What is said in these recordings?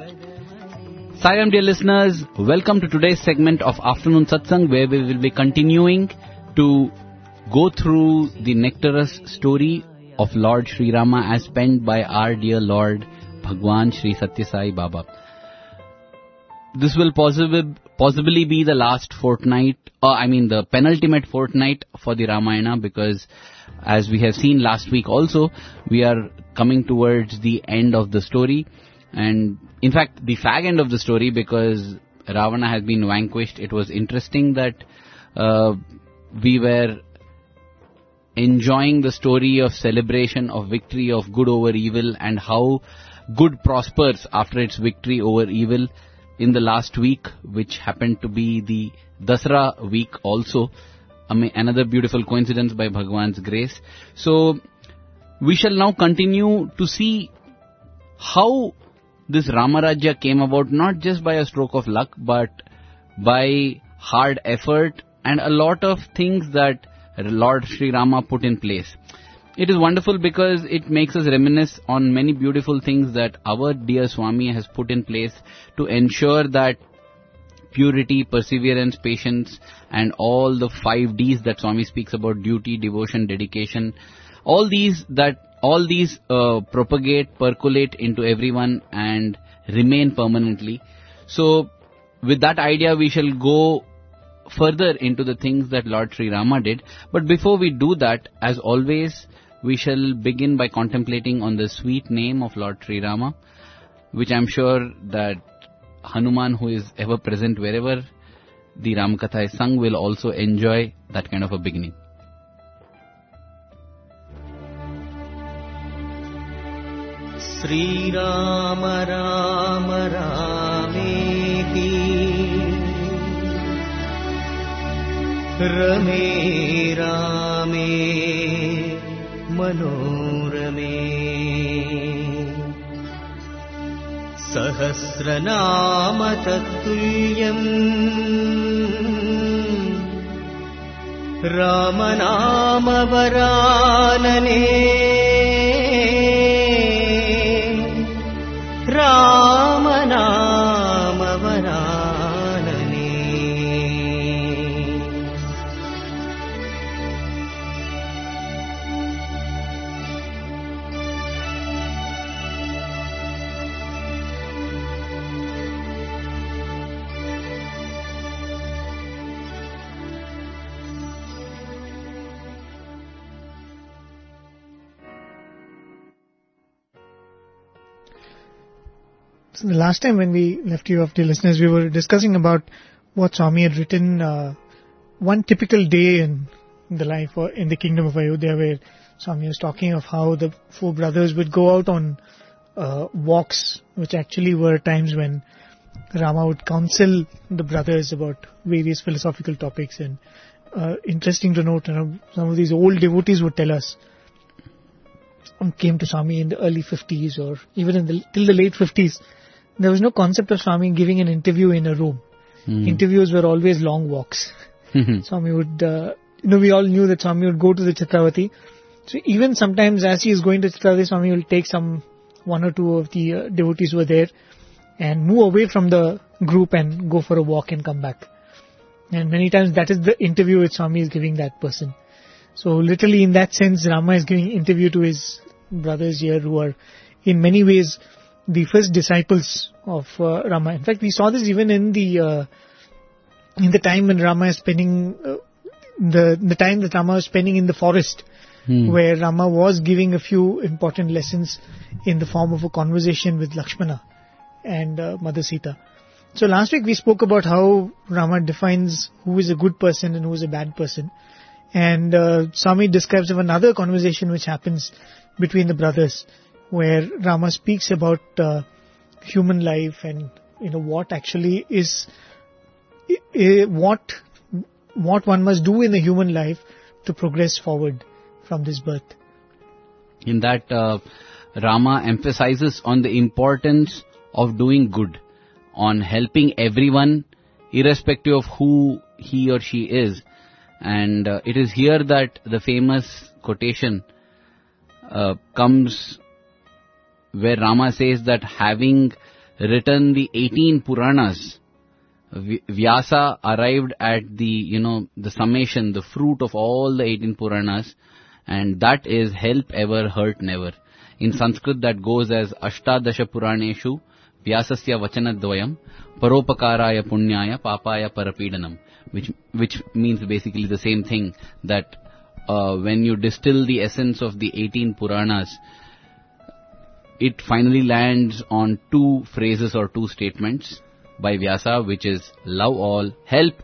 Sairam dear listeners, welcome to today's segment of Afternoon Satsang where we will be continuing to go through the nectarous story of Lord Sri Rama as penned by our dear Lord Bhagwan Sri Satya Sai Baba. This will possibly, possibly be the last fortnight, or I mean the penultimate fortnight for the Ramayana because as we have seen last week also, we are coming towards the end of the story and in fact the fag end of the story because Ravana has been vanquished. It was interesting that uh, we were enjoying the story of celebration of victory of good over evil and how good prospers after its victory over evil in the last week which happened to be the Dasra week also another beautiful coincidence by Bhagwan's grace so we shall now continue to see how this Ramarajya came about not just by a stroke of luck, but by hard effort and a lot of things that Lord Sri Rama put in place. It is wonderful because it makes us reminisce on many beautiful things that our dear Swami has put in place to ensure that purity, perseverance, patience and all the five Ds that Swami speaks about, duty, devotion, dedication, all these that all these uh, propagate, percolate into everyone and remain permanently. So with that idea we shall go further into the things that Lord Sri Rama did. But before we do that, as always, we shall begin by contemplating on the sweet name of Lord Sri Rama, which I'm sure that Hanuman who is ever present wherever the Ramakatha is sung will also enjoy that kind of a beginning. Shriram Ram रामेति। रमे रामे मनोरमे। सहस्रनाम तत्तुल्यम् रामनामवरानने रामना So the last time when we left you off, dear listeners, we were discussing about what Swami had written, uh, one typical day in the life or in the kingdom of Ayodhya where Swami was talking of how the four brothers would go out on uh, walks, which actually were times when Rama would counsel the brothers about various philosophical topics. And uh, interesting to note, you know, some of these old devotees would tell us came to Swami in the early 50s or even in the, till the late 50s there was no concept of Swami giving an interview in a room. Mm. Interviews were always long walks. Mm-hmm. Swami would, uh, you know, we all knew that Swami would go to the Chitravati. So even sometimes as he is going to Chitravati, Swami will take some one or two of the uh, devotees who were there and move away from the group and go for a walk and come back. And many times that is the interview which Swami is giving that person. So literally in that sense, Rama is giving interview to his brothers here who are in many ways the first disciples of uh, Rama. In fact, we saw this even in the uh, in the time when Rama is spending uh, the the time that Rama was spending in the forest, hmm. where Rama was giving a few important lessons in the form of a conversation with Lakshmana and uh, Mother Sita. So last week we spoke about how Rama defines who is a good person and who is a bad person. And uh, Swami describes of another conversation which happens between the brothers where Rama speaks about uh, human life and you know what actually is what what one must do in the human life to progress forward from this birth. In that, uh, Rama emphasizes on the importance of doing good, on helping everyone, irrespective of who he or she is. And uh, it is here that the famous quotation uh, comes where Rama says that having written the 18 Puranas, Vyasa arrived at the, you know, the summation, the fruit of all the 18 Puranas, and that is help ever, hurt never. In Sanskrit that goes as Ashtadasha Puraneshu Vyasasya Vachanadvayam Paropakaraya Punyaya Papaya Parapidanam, which, which means basically the same thing, that uh, when you distill the essence of the 18 Puranas, it finally lands on two phrases or two statements by Vyasa, which is love all, help,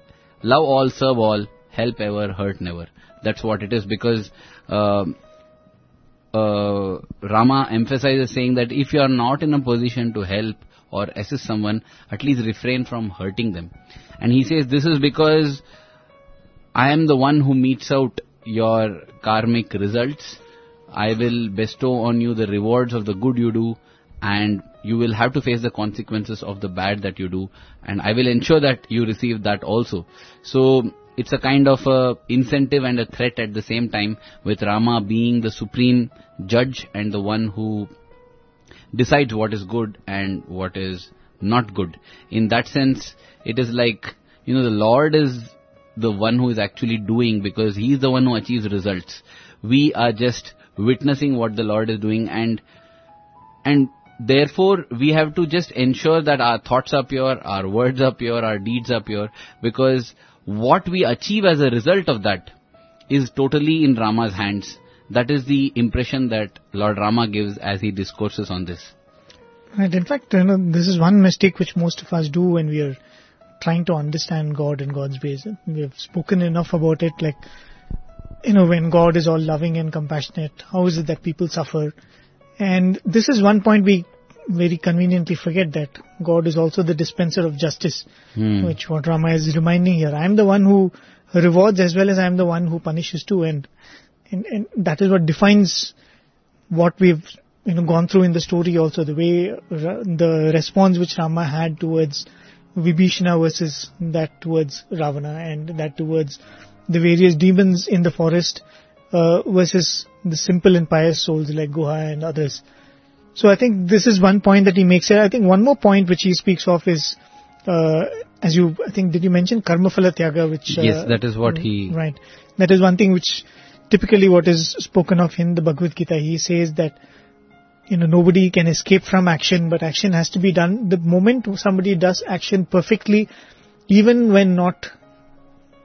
love all, serve all, help ever, hurt never. That's what it is because uh, uh, Rama emphasizes saying that if you are not in a position to help or assist someone, at least refrain from hurting them. And he says this is because I am the one who metes out your karmic results. I will bestow on you the rewards of the good you do and you will have to face the consequences of the bad that you do and I will ensure that you receive that also. So it's a kind of a incentive and a threat at the same time with Rama being the supreme judge and the one who decides what is good and what is not good. In that sense, it is like, you know, the Lord is the one who is actually doing because He is the one who achieves results. We are just witnessing what the Lord is doing and, and therefore we have to just ensure that our thoughts are pure, our words are pure, our deeds are pure because what we achieve as a result of that is totally in Rama's hands. That is the impression that Lord Rama gives as he discourses on this. Right. In fact, you know, this is one mistake which most of us do when we are trying to understand God and God's ways. We have spoken enough about it, like, you know, when God is all loving and compassionate, how is it that people suffer? And this is one point we very conveniently forget that God is also the dispenser of justice, Hmm. which what Rama is reminding here. I am the one who rewards as well as I am the one who punishes too, and and, and that is what defines what we've you know gone through in the story. Also, the way the response which Rama had towards Vibhishana versus that towards Ravana, and that towards the various demons in the forest uh, versus the simple and pious souls like Guha and others. So I think this is one point that he makes here. I think one more point which he speaks of is, uh, as you, I think, did you mention karma phala tyaga, which... Uh, Yes, that is what he- Right. That is one thing which typically what is spoken of in the Bhagavad Gita. He says that, you know, nobody can escape from action, but action has to be done. The moment somebody does action perfectly, even when not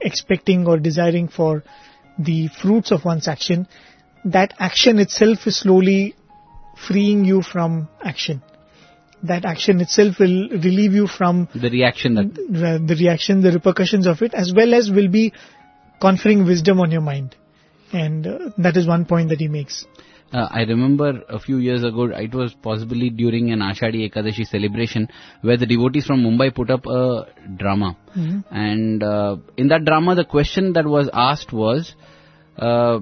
expecting or desiring for the fruits of one's action, that action itself is slowly freeing you from action. That action itself will relieve you from The reaction that the the reaction, the repercussions of it, as well as will be conferring wisdom on your mind. And uh, that is one point that he makes. Uh, I remember a few years ago, it was possibly during an Ashadi Ekadashi celebration, where the devotees from Mumbai put up a drama. And uh, in that drama, the question that was asked was, uh,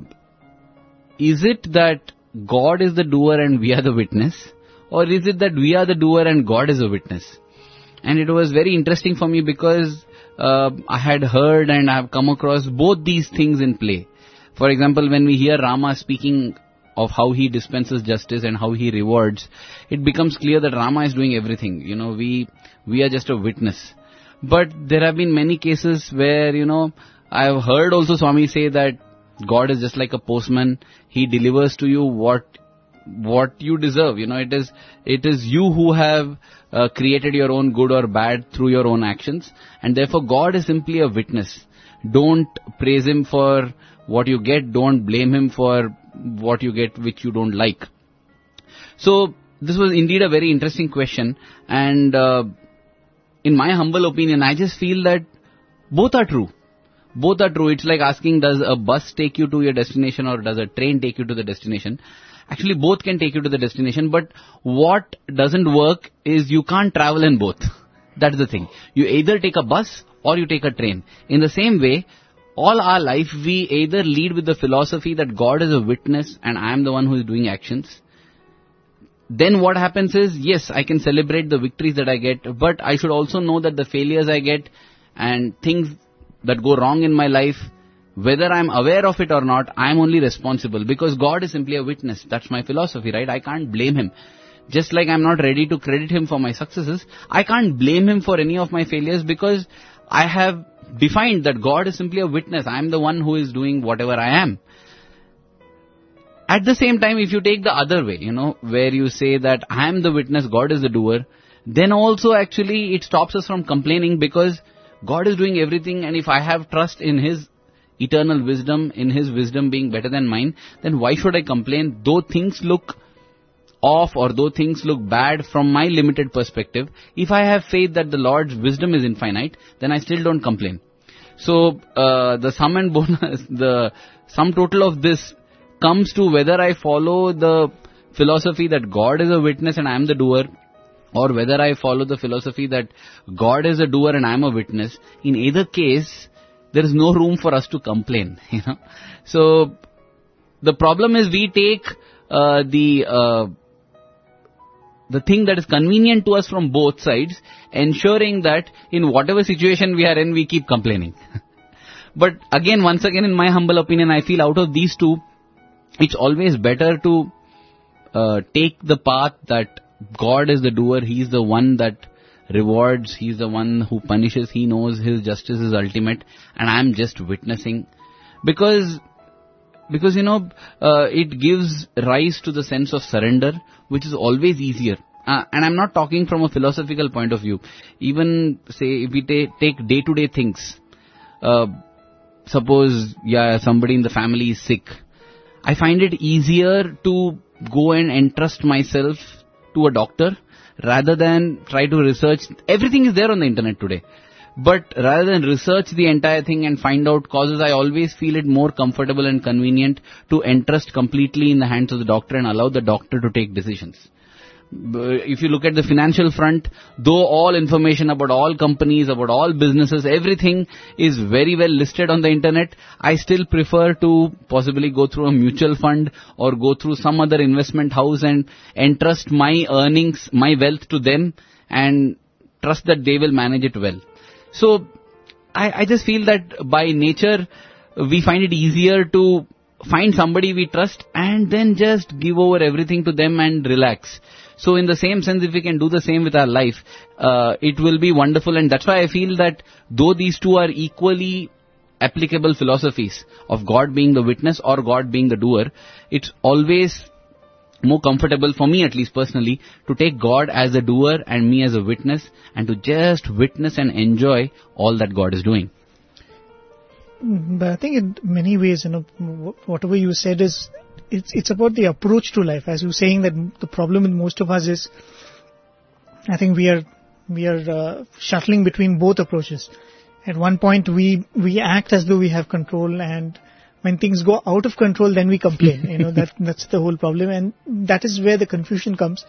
is it that God is the doer and we are the witness? Or is it that we are the doer and God is a witness? And it was very interesting for me because uh, I had heard and I have come across both these things in play. For example, when we hear Rama speaking of how he dispenses justice and how he rewards, it becomes clear that Rama is doing everything. You know, we we are just a witness. But there have been many cases where you know I have heard also Swami say that God is just like a postman. He delivers to you what what you deserve. You know, it is it is you who have uh, created your own good or bad through your own actions, and therefore God is simply a witness. Don't praise Him for what you get. Don't blame Him for what you get which you don't like. So this was indeed a very interesting question, and uh, in my humble opinion, I just feel that both are true. Both are true. It's like asking, does a bus take you to your destination or does a train take you to the destination? Actually, both can take you to the destination, but what doesn't work is you can't travel in both. That's the thing. You either take a bus or you take a train. In the same way, all our life we either lead with the philosophy that God is a witness and I am the one who is doing actions. Then what happens is, yes, I can celebrate the victories that I get, but I should also know that the failures I get and things that go wrong in my life, whether I'm aware of it or not, I'm only responsible because God is simply a witness. That's my philosophy, right? I can't blame Him. just like I'm not ready to credit him for my successes, I can't blame him for any of my failures because I have defined that God is simply a witness. I'm the one who is doing whatever I am. At the same time, if you take the other way, you know, where you say that I am the witness, God is the doer, then also actually it stops us from complaining because God is doing everything and if I have trust in His eternal wisdom, in His wisdom being better than mine, then why should I complain? Though things look off or though things look bad from my limited perspective, if I have faith that the Lord's wisdom is infinite, then I still don't complain. So, uh, the summum bonum, the sum total of this comes to whether I follow the philosophy that God is a witness and I am the doer, or whether I follow the philosophy that God is a doer and I am a witness. In either case, there is no room for us to complain, you know. So, the problem is we take uh, the uh, the thing that is convenient to us from both sides, ensuring that in whatever situation we are in, we keep complaining. but again, once again, in my humble opinion, I feel out of these two, it's always better to uh, take the path that God is the doer, He is the one that rewards, He is the one who punishes, He knows His justice is ultimate, and I am just witnessing. Because because you know uh, it gives rise to the sense of surrender which is always easier. Uh, and i'm not talking from a philosophical point of view. Even say if we ta- take day to day things uh, suppose yeah somebody in the family is sick. I find it easier to go and entrust myself to a doctor rather than try to research. Everything is there on the internet today but rather than research the entire thing and find out causes, I always feel it more comfortable and convenient to entrust completely in the hands of the doctor and allow the doctor to take decisions. If you look at the financial front, though all information about all companies, about all businesses, everything is very well listed on the internet, I still prefer to possibly go through a mutual fund or go through some other investment house and entrust my earnings, my wealth to them and trust that they will manage it well. So, I, I just feel that by nature, we find it easier to find somebody we trust and then just give over everything to them and relax. So in the same sense, if we can do the same with our life, uh, it will be wonderful and that's why I feel that though these two are equally applicable philosophies of God being the witness or God being the doer, it's always more comfortable for me at least personally to take God as a doer and me as a witness and to just witness and enjoy all that God is doing. But I think in many ways, you know, whatever you said is, it's, it's about the approach to life. As you're saying that the problem with most of us is, I think we are, we are uh, shuttling between both approaches. At one point we, we act as though we have control and when things go out of control, then we complain. you know, that, that's the whole problem and that is where the confusion comes.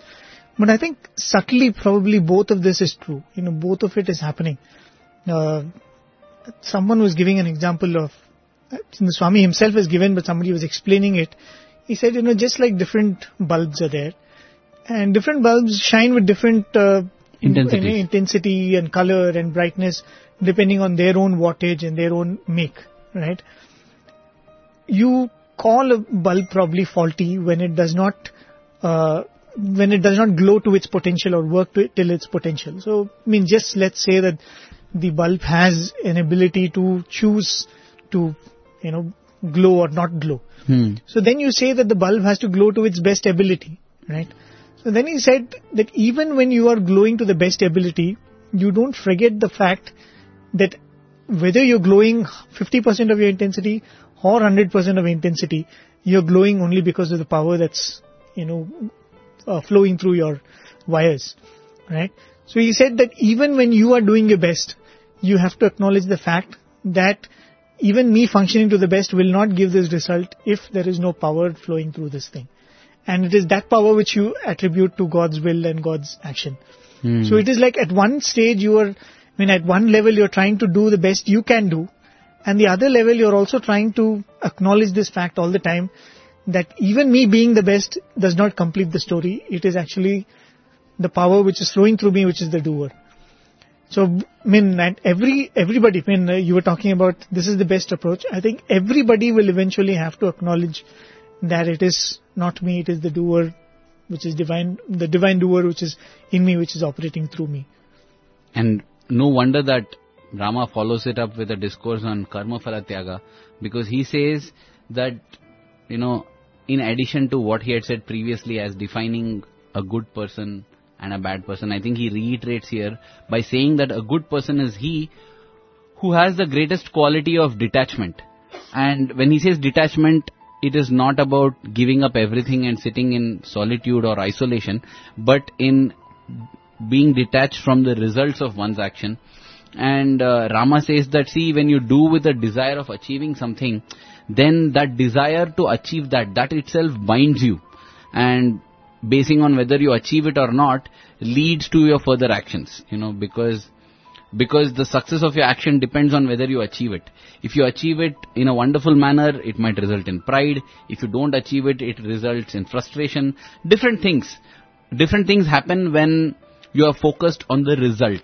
But I think subtly probably both of this is true. You know, both of it is happening. Uh, someone was giving an example of, uh, the Swami himself has given, but somebody was explaining it. He said, you know, just like different bulbs are there, and different bulbs shine with different uh, Intensity. intensity and color and brightness depending on their own wattage and their own make, right? You call a bulb probably faulty when it does not uh, when it does not glow to its potential or work to, till its potential. So, I mean, just let's say that the bulb has an ability to choose to, you know, glow or not glow. Hmm. So then you say that the bulb has to glow to its best ability, right? So then he said that even when you are glowing to the best ability, you don't forget the fact that whether you're glowing 50% of your intensity or 100% of intensity, you're glowing only because of the power that's, you know, uh, flowing through your wires, right? So he said that even when you are doing your best, you have to acknowledge the fact that even me functioning to the best will not give this result if there is no power flowing through this thing. And it is that power which you attribute to God's will and God's action. Hmm. So it is like at one stage you are, I mean at one level you're trying to do the best you can do, and the other level you're also trying to acknowledge this fact all the time that even me being the best does not complete the story. It is actually the power which is flowing through me which is the doer. So, I mean, and every, everybody, I mean, uh, you were talking about this is the best approach. I think everybody will eventually have to acknowledge that it is not me, it is the doer which is divine, the divine doer which is in me, which is operating through me. And no wonder that Rama follows it up with a discourse on karma phala tyaga because he says that, you know, in addition to what he had said previously as defining a good person and a bad person, I think he reiterates here by saying that a good person is he who has the greatest quality of detachment. And when he says detachment, it is not about giving up everything and sitting in solitude or isolation, but in being detached from the results of one's action. And uh, Rama says that, see, when you do with the desire of achieving something, then that desire to achieve that, that itself binds you. And basing on whether you achieve it or not, leads to your further actions, you know, because because the success of your action depends on whether you achieve it. If you achieve it in a wonderful manner, it might result in pride. If you don't achieve it, it results in frustration. Different things. Different things happen when you are focused on the result.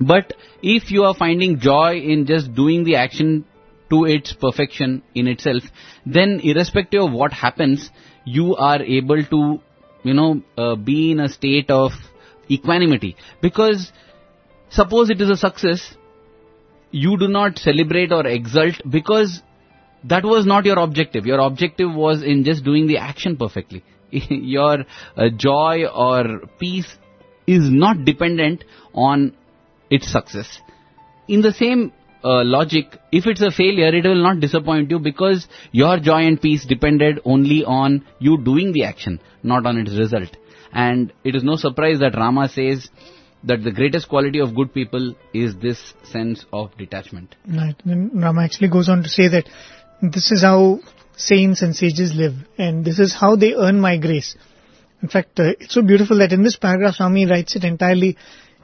But if you are finding joy in just doing the action to its perfection in itself, then irrespective of what happens, you are able to, you know, uh, be in a state of equanimity. Because suppose it is a success, you do not celebrate or exult because that was not your objective. Your objective was in just doing the action perfectly. your uh, joy or peace is not dependent on its success. In the same uh, logic, if it's a failure, it will not disappoint you because your joy and peace depended only on you doing the action, not on its result. And it is no surprise that Rama says that the greatest quality of good people is this sense of detachment. Right. And Rama actually goes on to say that this is how saints and sages live, and this is how they earn my grace. In fact, uh, it's so beautiful that in this paragraph, Swami writes it entirely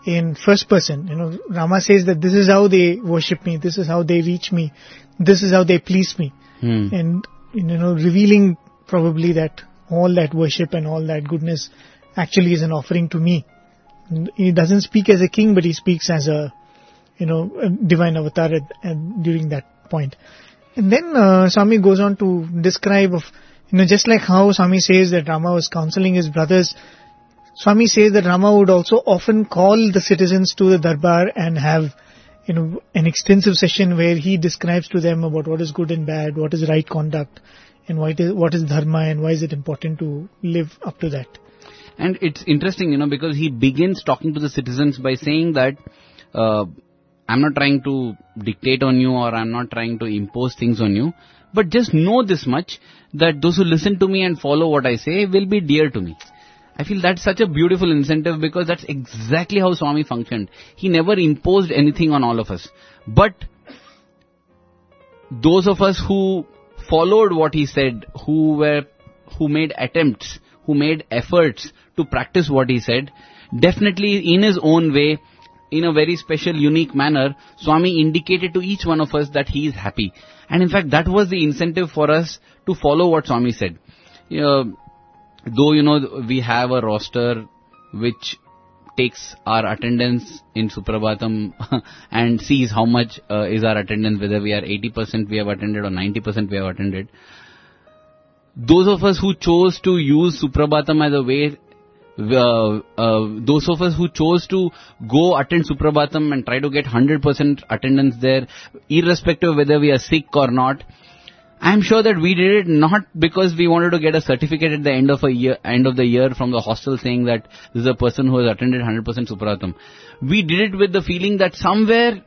in first person. You know, Rama says that this is how they worship me, this is how they reach me, this is how they please me, Hmm. and you know, revealing probably that all that worship and all that goodness actually is an offering to me. He doesn't speak as a king, but he speaks as a, you know, a divine avatar at, at, during that point. And then uh, Swami goes on to describe of, you know, just like how Swami says that Rama was counseling his brothers, Swami says that Rama would also often call the citizens to the darbar and have, you know, an extensive session where he describes to them about what is good and bad, what is right conduct, and what is, what is dharma and why is it important to live up to that. And it's interesting, you know, because he begins talking to the citizens by saying that uh, I'm not trying to dictate on you or I'm not trying to impose things on you, but just know this much that those who listen to me and follow what I say will be dear to me. I feel that's such a beautiful incentive because that's exactly how Swami functioned. He never imposed anything on all of us. But those of us who followed what he said, who were, who made attempts, who made efforts to practice what he said, definitely in his own way, in a very special, unique manner, Swami indicated to each one of us that he is happy. And in fact, that was the incentive for us to follow what Swami said. Uh, though, you know, we have a roster which takes our attendance in Suprabhatam and sees how much uh, is our attendance, whether we are 80% we have attended or 90% we have attended. Those of us who chose to use Suprabhatam as a way, uh, uh, those of us who chose to go attend Suprabhatam and try to get 100% attendance there, irrespective of whether we are sick or not, I'm sure that we did it not because we wanted to get a certificate at the end of a year, end of the year from the hostel saying that this is a person who has attended 100% Suprabhatam. We did it with the feeling that somewhere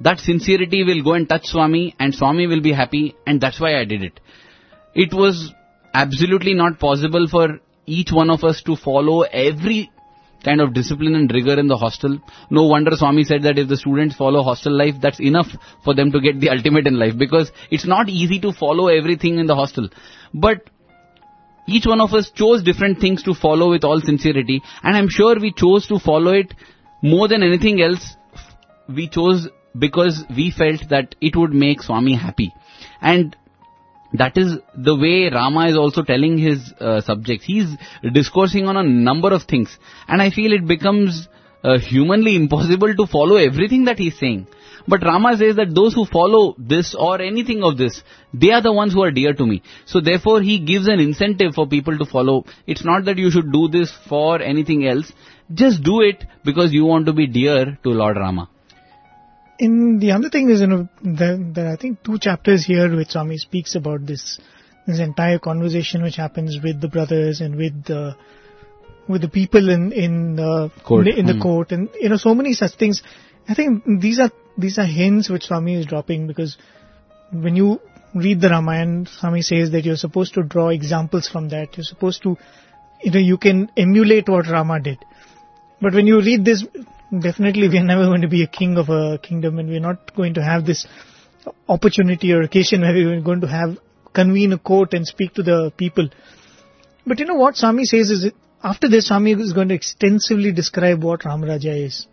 that sincerity will go and touch Swami and Swami will be happy and that's why I did it. It was absolutely not possible for each one of us to follow every kind of discipline and rigor in the hostel. No wonder Swami said that if the students follow hostel life, that's enough for them to get the ultimate in life because it's not easy to follow everything in the hostel. But each one of us chose different things to follow with all sincerity and I'm sure we chose to follow it more than anything else. We chose because we felt that it would make Swami happy. And that is the way Rama is also telling his uh, subjects. He's discoursing on a number of things. And I feel it becomes uh, humanly impossible to follow everything that he's saying. But Rama says that those who follow this or anything of this, they are the ones who are dear to me. So therefore he gives an incentive for people to follow. It's not that you should do this for anything else. Just do it because you want to be dear to Lord Rama. In the other thing is, you know, there, there are I think two chapters here which Swami speaks about this, this entire conversation which happens with the brothers and with the, with the people in, in the, Court. in the Hmm. court and, you know, so many such things. I think these are, these are hints which Swami is dropping because when you read the Ramayana, Swami says that you're supposed to draw examples from that. You're supposed to, you know, you can emulate what Rama did. But when you read this, definitely we are never going to be a king of a kingdom and we're not going to have this opportunity or occasion where we're going to have, convene a court and speak to the people. But you know what Swami says is, after this Swami is going to extensively describe what Ramaraja is.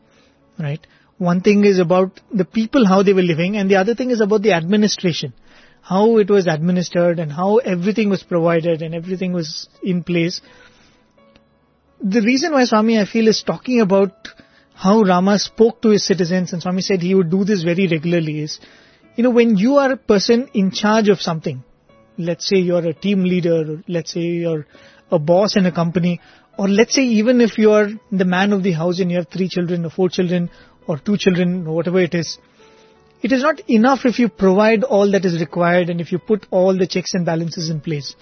Right? One thing is about the people, how they were living, and the other thing is about the administration. How it was administered and how everything was provided and everything was in place the reason why Swami I feel is talking about how Rama spoke to his citizens and Swami said he would do this very regularly is, you know, when you are a person in charge of something, let's say you're a team leader, let's say you're a boss in a company, or let's say even if you are the man of the house and you have three children or four children or two children or whatever it is, it is not enough if you provide all that is required and if you put all the checks and balances in place.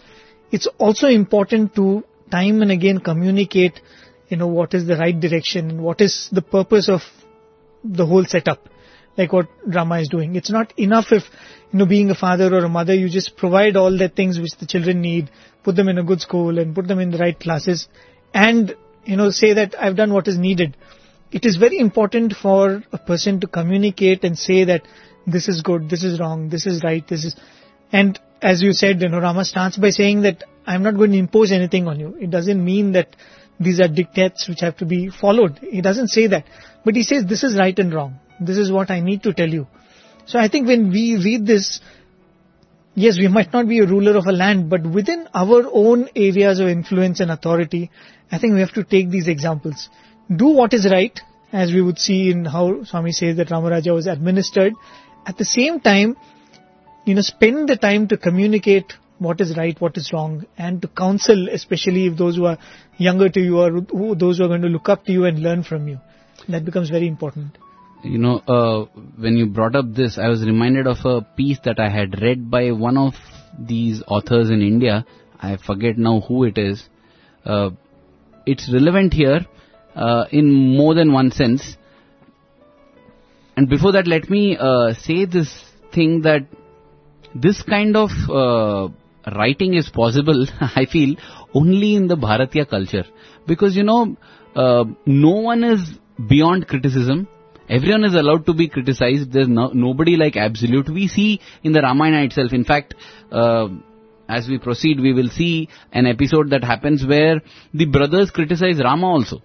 It's also important to time and again communicate, you know, what is the right direction and what is the purpose of the whole setup, like what Rama is doing. It's not enough if, you know, being a father or a mother, you just provide all the things which the children need, put them in a good school and put them in the right classes and, you know, say that I've done what is needed. It is very important for a person to communicate and say that this is good, this is wrong, this is right, this is, and as you said, you know, Rama starts by saying that I'm not going to impose anything on you. It doesn't mean that these are dictates which have to be followed. He doesn't say that. But he says this is right and wrong. This is what I need to tell you. So I think when we read this, yes, we might not be a ruler of a land, but within our own areas of influence and authority, I think we have to take these examples. Do what is right, as we would see in how Swami says that Ramaraja was administered. At the same time, you know, spend the time to communicate what is right, what is wrong, and to counsel, especially if those who are younger to you or who, those who are going to look up to you and learn from you. That becomes very important. You know, uh, when you brought up this, I was reminded of a piece that I had read by one of these authors in India. I forget now who it is. Uh, it's relevant here uh, in more than one sense. And before that, let me uh, say this thing that this kind of uh, writing is possible, I feel, only in the Bharatiya culture. Because, you know, uh, no one is beyond criticism. Everyone is allowed to be criticized. There's no, nobody like absolute. We see in the Ramayana itself. In fact, uh, as we proceed, we will see an episode that happens where the brothers criticize Rama also.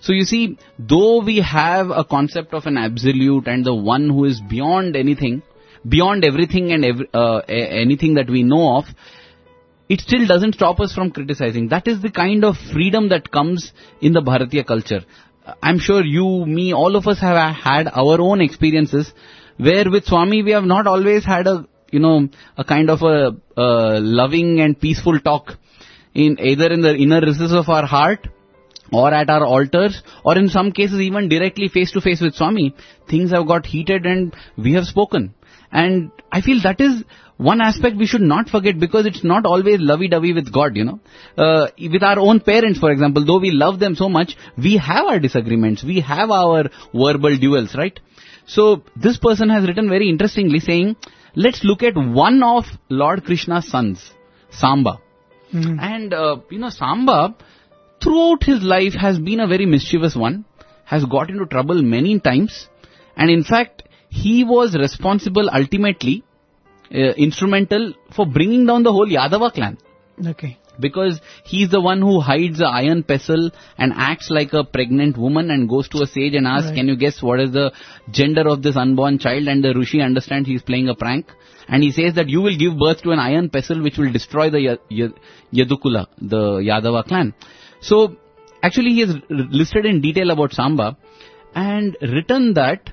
So you see, though we have a concept of an absolute and the one who is beyond anything, beyond everything and every, uh, anything that we know of, it still doesn't stop us from criticizing. That is the kind of freedom that comes in the Bharatiya culture. I'm sure you, me, all of us have had our own experiences where with Swami we have not always had a, you know, a kind of a, uh loving and peaceful talk in either in the inner recesses of our heart or at our altars or in some cases even directly face to face with Swami, things have got heated and we have spoken. And I feel that is one aspect we should not forget because it's not always lovey-dovey with God, you know. Uh, with our own parents, for example, though we love them so much, we have our disagreements, we have our verbal duels, right? So this person has written very interestingly saying, let's look at one of Lord Krishna's sons, Samba. And, uh, you know, Samba, throughout his life has been a very mischievous one, has got into trouble many times, and in fact, he was responsible ultimately, uh, instrumental for bringing down the whole Yadava clan. Okay. Because he's the one who hides the iron pestle and acts like a pregnant woman and goes to a sage and asks, Right. can you guess what is the gender of this unborn child? And the Rishi understands he's playing a prank. And he says that you will give birth to an iron pestle which will destroy the Ya- Ya- Yadukula, the Yadava clan. So, actually he has listed in detail about Samba and written that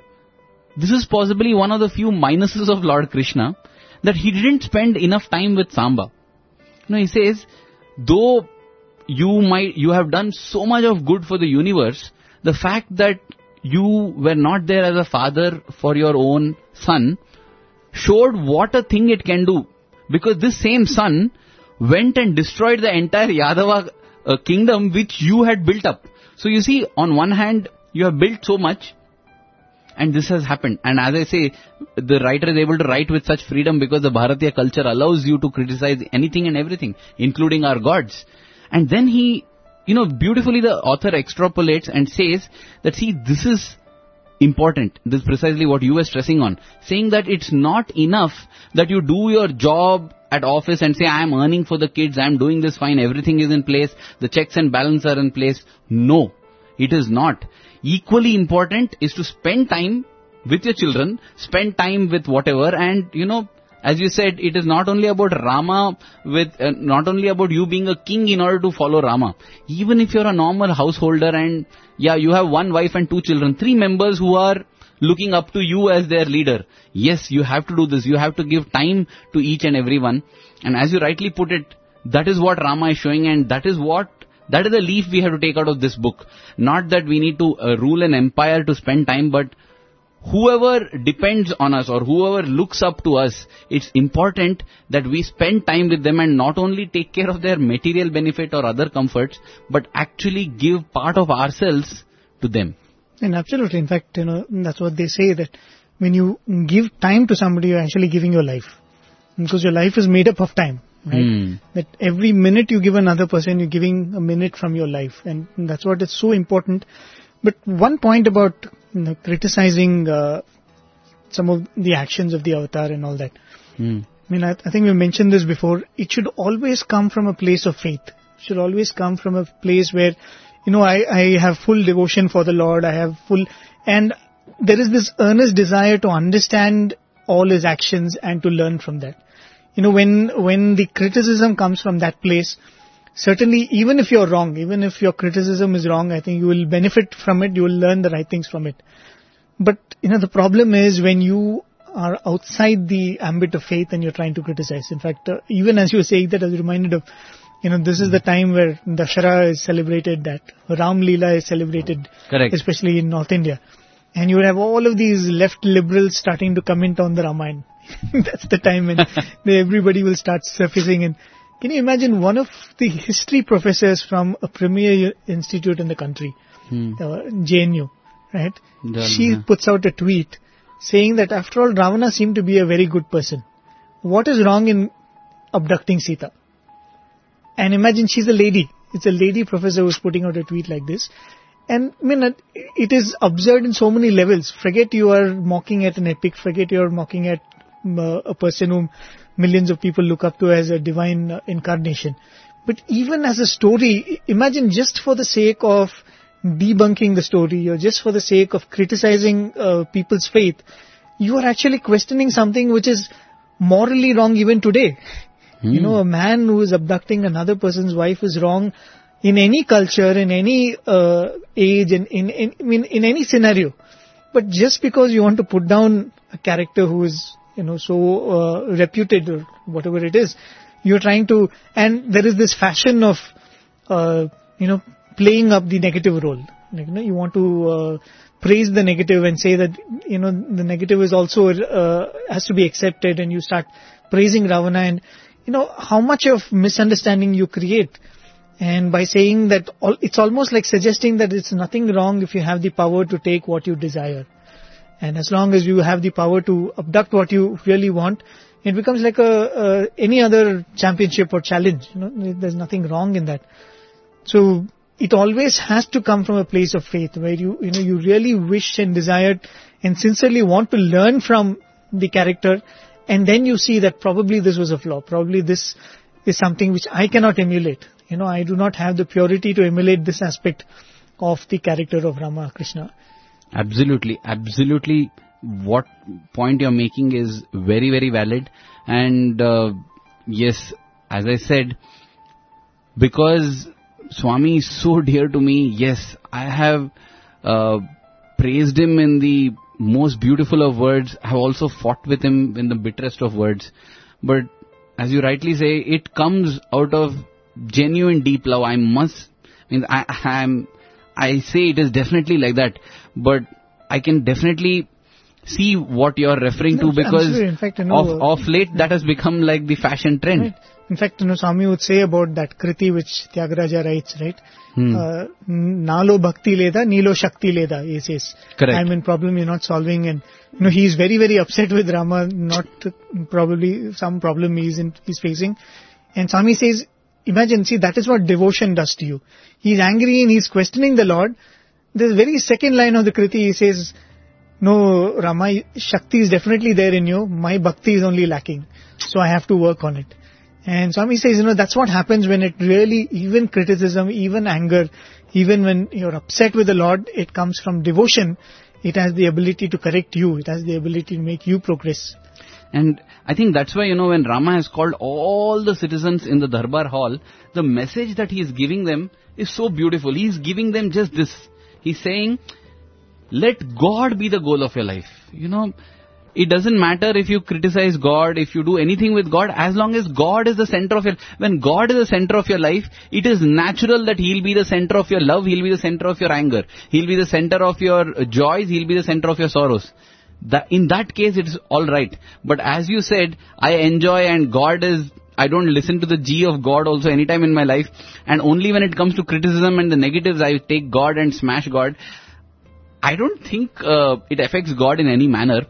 this is possibly one of the few minuses of Lord Krishna that he didn't spend enough time with Samba. No, he says, though you might, you have done so much of good for the universe, the fact that you were not there as a father for your own son showed what a thing it can do. Because this same son went and destroyed the entire Yadava uh, kingdom which you had built up. So you see, on one hand, you have built so much, and this has happened. And as I say, the writer is able to write with such freedom because the Bharatiya culture allows you to criticize anything and everything, including our gods. And then he, you know, beautifully the author extrapolates and says that see, this is important. This is precisely what you were stressing on. Saying that it's not enough that you do your job at office and say, I am earning for the kids, I am doing this fine, everything is in place, the checks and balance are in place. No, it is not. Equally important is to spend time with your children, spend time with whatever and, you know, as you said, it is not only about Rama with, uh, not only about you being a king in order to follow Rama. Even if you're a normal householder and, yeah, you have one wife and two children, three members who are looking up to you as their leader. Yes, you have to do this. You have to give time to each and every one. And as you rightly put it, that is what Rama is showing and that is what that is the leaf we have to take out of this book. Not that we need to uh, rule an empire to spend time, but whoever depends on us or whoever looks up to us, it's important that we spend time with them and not only take care of their material benefit or other comforts, but actually give part of ourselves to them. And absolutely, in fact, you know, that's what they say that when you give time to somebody, you're actually giving your life. Because your life is made up of time, right? Hmm. That every minute you give another person, you're giving a minute from your life. And that's what is so important. But one point about you know, criticizing uh, some of the actions of the avatar and all that. Hmm. I mean, I, I think we mentioned this before. It should always come from a place of faith. It should always come from a place where, you know, I, I have full devotion for the Lord. I have full, and there is this earnest desire to understand all his actions and to learn from that. You know, when, when the criticism comes from that place, certainly even if you're wrong, even if your criticism is wrong, I think you will benefit from it, you will learn the right things from it. But, you know, the problem is when you are outside the ambit of faith and you're trying to criticize. In fact, uh, even as you were saying that, I was reminded of, you know, this is the time where Dashara is celebrated, that Ram Leela is celebrated, Correct. especially in North India. And you have all of these left liberals starting to comment on the Ramayana. That's the time when everybody will start surfacing and can you imagine one of the history professors from a premier institute in the country, Hmm. uh, JNU, right? Yeah, she yeah. puts out a tweet saying that after all, Ravana seemed to be a very good person. What is wrong in abducting Sita? And imagine she's a lady. It's a lady professor who's putting out a tweet like this. And I mean, it- is absurd in so many levels. Forget you are mocking at an epic. Forget you are mocking at a person whom millions of people look up to as a divine uh, incarnation. But even as a story, imagine just for the sake of debunking the story or just for the sake of criticizing uh, people's faith, you are actually questioning something which is morally wrong even today. You know, a man who is abducting another person's wife is wrong in any culture, in any uh, age, in, in, in, I mean, in any scenario. But just because you want to put down a character who is, you know, so uh, reputed or whatever it is, you're trying to, and there is this fashion of, uh, you know, playing up the negative role. Like, you know, you want to uh, praise the negative and say that, you know, the negative is also, uh, has to be accepted and you start praising Ravana and, you know, how much of misunderstanding you create. And by saying that, all, it's almost like suggesting that it's nothing wrong if you have the power to take what you desire. And as long as you have the power to abduct what you really want, it becomes like a, a any other championship or challenge. You know, there's nothing wrong in that. So it always has to come from a place of faith where you, you know, you really wish and desire and sincerely want to learn from the character and then you see that probably this was a flaw. Probably this is something which I cannot emulate. You know, I do not have the purity to emulate this aspect of the character of Rama Krishna. Absolutely, absolutely. What point you're making is very, very valid. And uh, yes, as I said, because Swami is so dear to me. Yes, I have uh, praised him in the most beautiful of words. I have also fought with him in the bitterest of words. But as you rightly say, it comes out of genuine deep love. I must, I mean, I, I'm, I say it is definitely like that, but I can definitely see what you're referring No, to because. In fact, know, of, of late that has become like the fashion trend. Right. In fact, you know, Swami would say about that Kriti which Tyagaraja writes, right? Hmm. Uh, Nalo bhakti leda, Nilo shakti leda, he says. Correct. I'm in problem you're not solving and, you know, he's very, very upset with Rama, not probably some problem he's in, he's facing. And Swami says, imagine, see, that is what devotion does to you. He's angry and he's questioning the Lord. The very second line of the Kriti, he says, no, Rama, Shakti is definitely there in you. My Bhakti is only lacking. So I have to work on it. And Swami says, you know, that's what happens when it really, even criticism, even anger, even when you're upset with the Lord, it comes from devotion. It has the ability to correct you. It has the ability to make you progress. And I think that's why, you know, when Rama has called all the citizens in the Darbar hall, the message that he is giving them is so beautiful. He is giving them just this. He's saying, let God be the goal of your life. You know, it doesn't matter if you criticize God, if you do anything with God, as long as God is the center of your, when God is the center of your life, it is natural that He'll be the center of your love, He'll be the center of your anger, He'll be the center of your joys, He'll be the center of your sorrows. That, in that case, it's alright. But as you said, I enjoy and God is, I don't listen to the G of God also anytime in my life. And only when it comes to criticism and the negatives, I take God and smash God. I don't think uh, it affects God in any manner.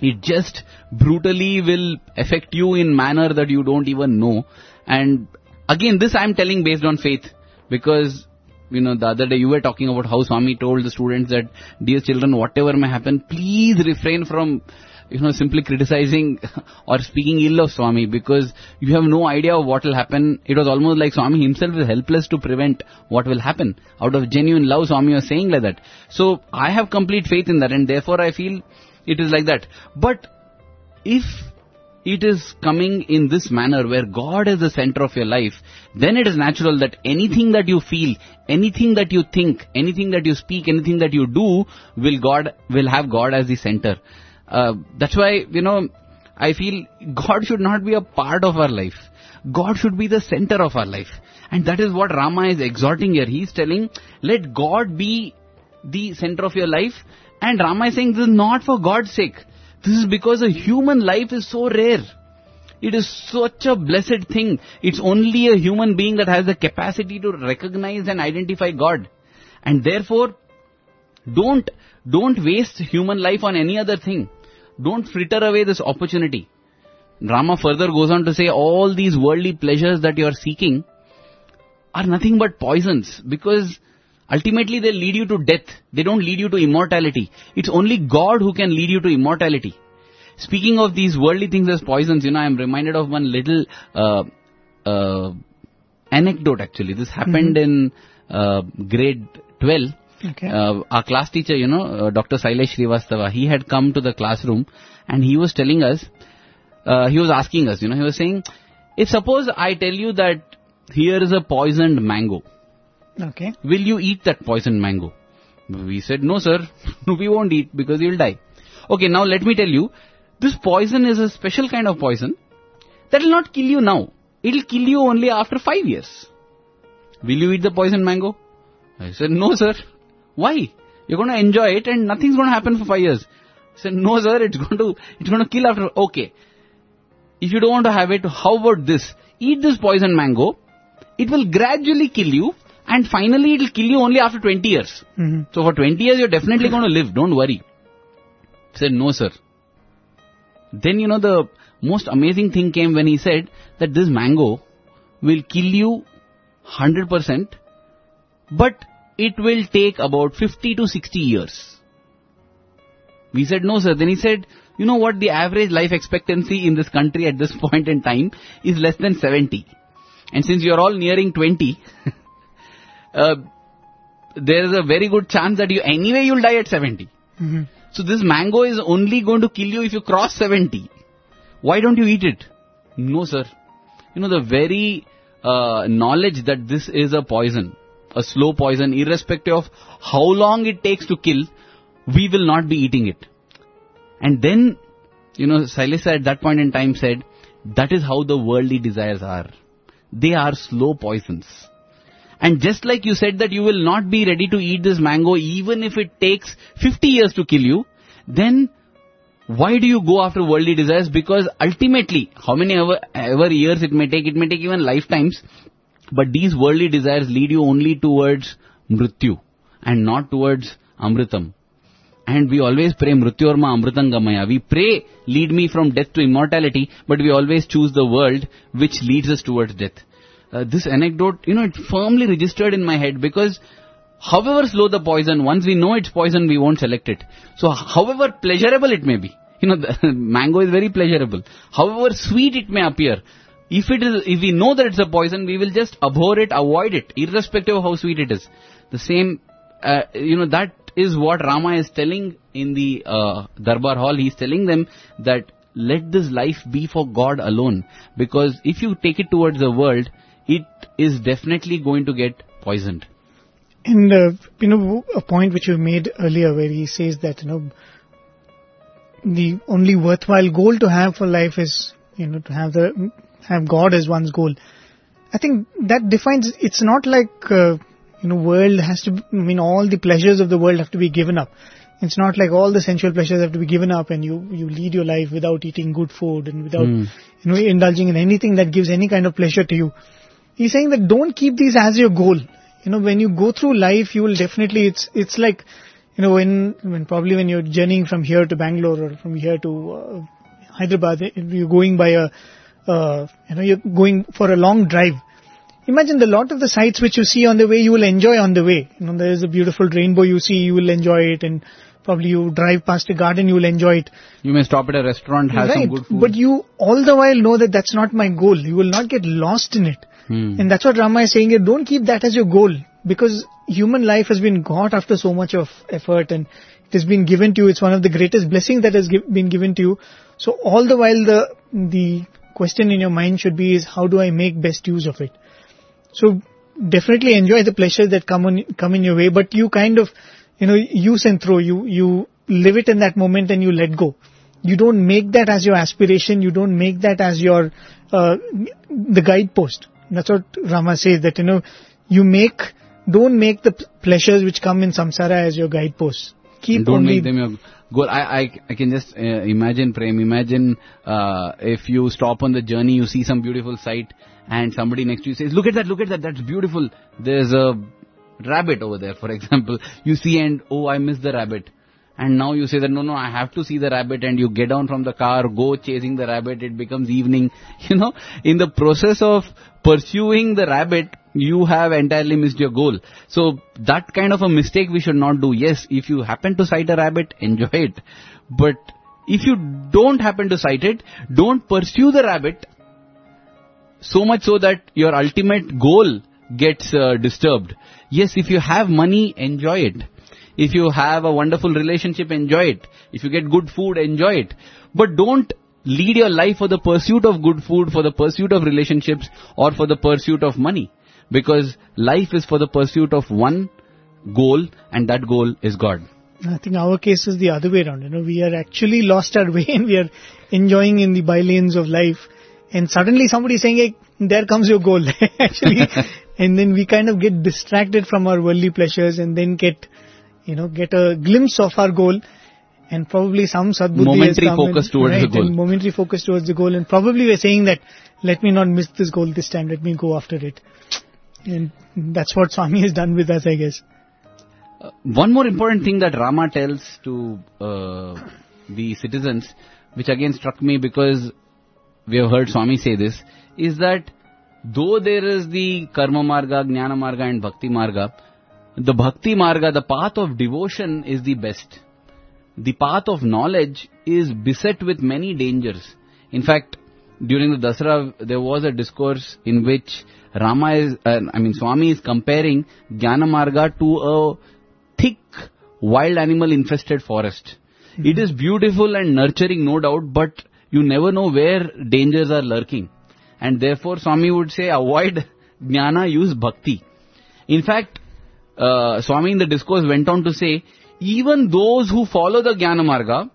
It just brutally will affect you in manner that you don't even know. And again, this I'm telling based on faith because you know the other day you were talking about how Swami told the students that dear children, whatever may happen, please refrain from you know simply criticizing or speaking ill of Swami because you have no idea of what will happen. It was almost like Swami himself is helpless to prevent what will happen. Out of genuine love, Swami was saying like that. So I have complete faith in that and therefore I feel it is like that. But if it is coming in this manner where God is the center of your life, then it is natural that anything that you feel, anything that you think, anything that you speak, anything that you do will God, will have God as the center. Uh, that's why, you know, I feel God should not be a part of our life. God should be the center of our life. And that is what Rama is exhorting here. He is telling, let God be the center of your life. And Rama is saying this is not for God's sake. This is because a human life is so rare. It is such a blessed thing. It's only a human being that has the capacity to recognize and identify God. And therefore, don't, don't waste human life on any other thing. Don't fritter away this opportunity. Rama further goes on to say all these worldly pleasures that you are seeking are nothing but poisons because ultimately they lead you to death. They don't lead you to immortality. It's only God who can lead you to immortality. Speaking of these worldly things as poisons, you know, I'm reminded of one little uh, uh, anecdote actually. This happened in uh, grade 12. Okay. Uh, our class teacher, you know, uh, Dr. Sailesh Srivastava, he had come to the classroom and he was telling us, uh, he was asking us, you know, he was saying, if suppose I tell you that here is a poisoned mango, okay. will you eat that poisoned mango? We said, no sir, we won't eat because you'll die. Okay, now let me tell you, this poison is a special kind of poison that will not kill you now. It will kill you only after five years. Will you eat the poisoned mango? I said, no sir. Why? You're going to enjoy it and nothing's going to happen for five years. I said, no sir, it's going to, it's going to kill after, okay. If you don't want to have it, how about this? Eat this poison mango. It will gradually kill you and finally it will kill you only after 20 years. hmm So for 20 years you're definitely going to live, don't worry. I said, no sir. Then you know the most amazing thing came when he said that this mango will kill you 100% but it will take about 50 to 60 years. We said no sir. Then he said, you know what the average life expectancy in this country at this point in time is less than 70. And since you're all nearing 20, uh, there is a very good chance that you anyway you'll die at 70. hmm So this mango is only going to kill you if you cross 70. Why don't you eat it? No sir. You know the very uh, knowledge that this is a poison, a slow poison, irrespective of how long it takes to kill, we will not be eating it. And then, you know, Silisa at that point in time said, that is how the worldly desires are. They are slow poisons. And just like you said that you will not be ready to eat this mango even if it takes 50 years to kill you, then why do you go after worldly desires? Because ultimately, how many ever, ever years it may take, it may take even lifetimes, but these worldly desires lead you only towards mrityu and not towards amritam. And we always pray mrityorma amritangamaya. We pray lead me from death to immortality, but we always choose the world which leads us towards death. Uh, this anecdote, you know, it firmly registered in my head because however slow the poison, once we know it's poison, we won't select it. So however pleasurable it may be, you know, mango is very pleasurable. However sweet it may appear, if it is, if we know that it's a poison, we will just abhor it, avoid it, irrespective of how sweet it is. The same, uh, you know, that is what Rama is telling in the uh, Darbar hall. He's telling them that let this life be for God alone. Because if you take it towards the world, it is definitely going to get poisoned. And, uh, you know, a point which you made earlier where he says that, you know, the only worthwhile goal to have for life is, you know, to have the, have God as one's goal. I think that defines, it's not like, uh, you know, world has to, I mean, all the pleasures of the world have to be given up. It's not like all the sensual pleasures have to be given up and you, you lead your life without eating good food and without, Mm. you know, indulging in anything that gives any kind of pleasure to you. He's saying that don't keep these as your goal. You know, when you go through life, you will definitely, it's, it's like, you know, when, when probably when you're journeying from here to Bangalore or from here to uh, Hyderabad, you're going by a, uh, you know, you're going for a long drive. Imagine the lot of the sights which you see on the way, you will enjoy on the way. You know, there is a beautiful rainbow you see, you will enjoy it, and probably you drive past a garden, you will enjoy it. You may stop at a restaurant, have right, some good food. but you all the while know that that's not my goal. You will not get lost in it. Hmm. And that's what Rama is saying here. Don't keep that as your goal because human life has been got after so much of effort and it has been given to you. It's one of the greatest blessings that has been given to you. So all the while the, the question in your mind should be is how do I make best use of it? So definitely enjoy the pleasures that come on, come in your way, but you kind of, you know, use and throw. You, you live it in that moment and you let go. You don't make that as your aspiration. You don't make that as your, uh, the guidepost. That's what Rama says that, you know, you make, don't make the pleasures which come in samsara as your guidepost. Keep don't only, make them your goal. I, I, I can just uh, imagine, Prem, imagine uh, if you stop on the journey, you see some beautiful sight and somebody next to you says, look at that, look at that, that's beautiful. There's a rabbit over there, for example. You see and, oh, I miss the rabbit. And now you say that, no, no, I have to see the rabbit and you get down from the car, go chasing the rabbit, it becomes evening. You know, in the process of pursuing the rabbit, you have entirely missed your goal. So that kind of a mistake we should not do. Yes, if you happen to sight a rabbit, enjoy it. But if you don't happen to sight it, don't pursue the rabbit so much so that your ultimate goal gets uh, disturbed. Yes, if you have money, enjoy it. If you have a wonderful relationship, enjoy it. If you get good food, enjoy it. But don't lead your life for the pursuit of good food, for the pursuit of relationships, or for the pursuit of money. Because life is for the pursuit of one goal, and that goal is God. I think our case is the other way around. You know, we are actually lost our way and we are enjoying in the bylanes of life. And suddenly somebody is saying, hey, there comes your goal. actually, and then we kind of get distracted from our worldly pleasures and then get, you know, get a glimpse of our goal. And probably some sadbuddhi Momentary has come focus and, towards the right, goal. and momentary focus towards the goal. And probably we're saying that, let me not miss this goal this time. Let me go after it. And that's what Swami has done with us, I guess. One more important thing that Rama tells to uh, the citizens, which again struck me because we have heard Swami say this, is that though there is the Karma Marga, Jnana Marga and Bhakti Marga, the Bhakti Marga, the path of devotion is the best. The path of knowledge is beset with many dangers. In fact, during the Dasara, there was a discourse in which Rama is, uh, I mean, Swami is comparing Jnana Marga to a thick wild animal infested forest. It is beautiful and nurturing, no doubt, but you never know where dangers are lurking. And therefore, Swami would say, avoid jnana, use bhakti. In fact, uh, Swami in the discourse went on to say, even those who follow the Jnana Marga,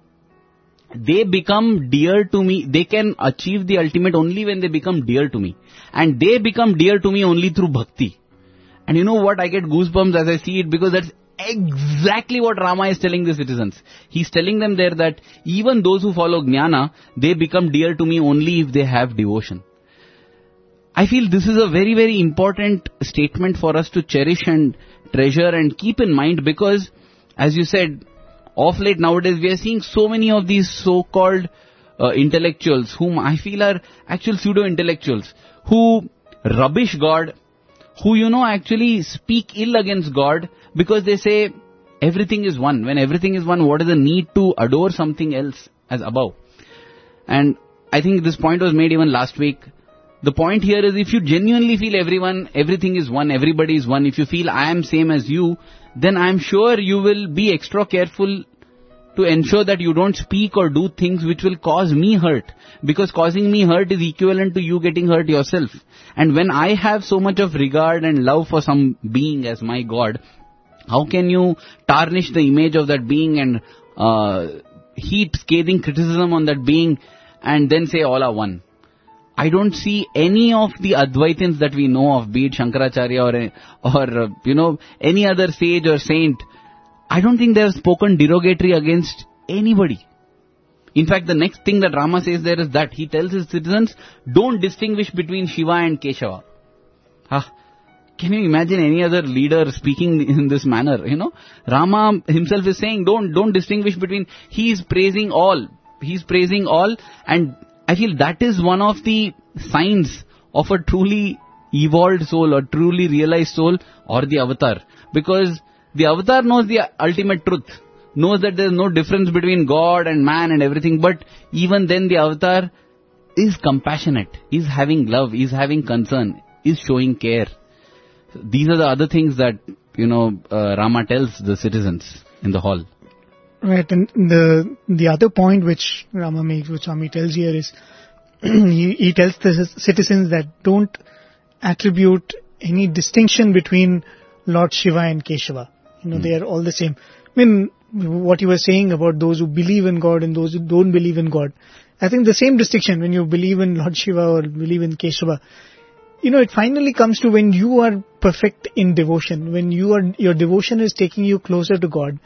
they become dear to me. They can achieve the ultimate only when they become dear to me. And they become dear to me only through bhakti. And you know what? I get goosebumps as I see it because that's exactly what Rama is telling the citizens. He's telling them there that even those who follow Jnana, they become dear to me only if they have devotion. I feel this is a very, very important statement for us to cherish and treasure and keep in mind because, as you said, of late nowadays we are seeing so many of these so-called uh, intellectuals whom I feel are actual pseudo-intellectuals who rubbish God, who you know actually speak ill against God because they say everything is one. When everything is one, what is the need to adore something else as above? And I think this point was made even last week. The point here is if you genuinely feel everyone, everything is one, everybody is one, if you feel I am same as you, then I am sure you will be extra careful to ensure that you don't speak or do things which will cause me hurt. Because causing me hurt is equivalent to you getting hurt yourself. And when I have so much of regard and love for some being as my God, how can you tarnish the image of that being and uh, heap scathing criticism on that being and then say all are one? I don't see any of the Advaitins that we know of, be it Shankaracharya or, or you know, any other sage or saint. I don't think they have spoken derogatory against anybody. In fact, the next thing that Rama says there is that he tells his citizens, don't distinguish between Shiva and Keshava. Ah, can you imagine any other leader speaking in this manner? You know, Rama himself is saying, don't, don't distinguish between, he is praising all. He's praising all and I feel that is one of the signs of a truly evolved soul or truly realized soul or the avatar. Because the avatar knows the ultimate truth, knows that there is no difference between God and man and everything, but even then the avatar is compassionate, is having love, is having concern, is showing care. These are the other things that, you know, uh, Rama tells the citizens in the hall. Right, and the the other point which Rama makes, which Swami tells here is, he, he tells the citizens that don't attribute any distinction between Lord Shiva and Keshava. You know, Hmm. they are all the same. I mean, what you were saying about those who believe in God and those who don't believe in God. I think the same distinction when you believe in Lord Shiva or believe in Keshava. You know, it finally comes to when you are perfect in devotion, when you are, your devotion is taking you closer to God.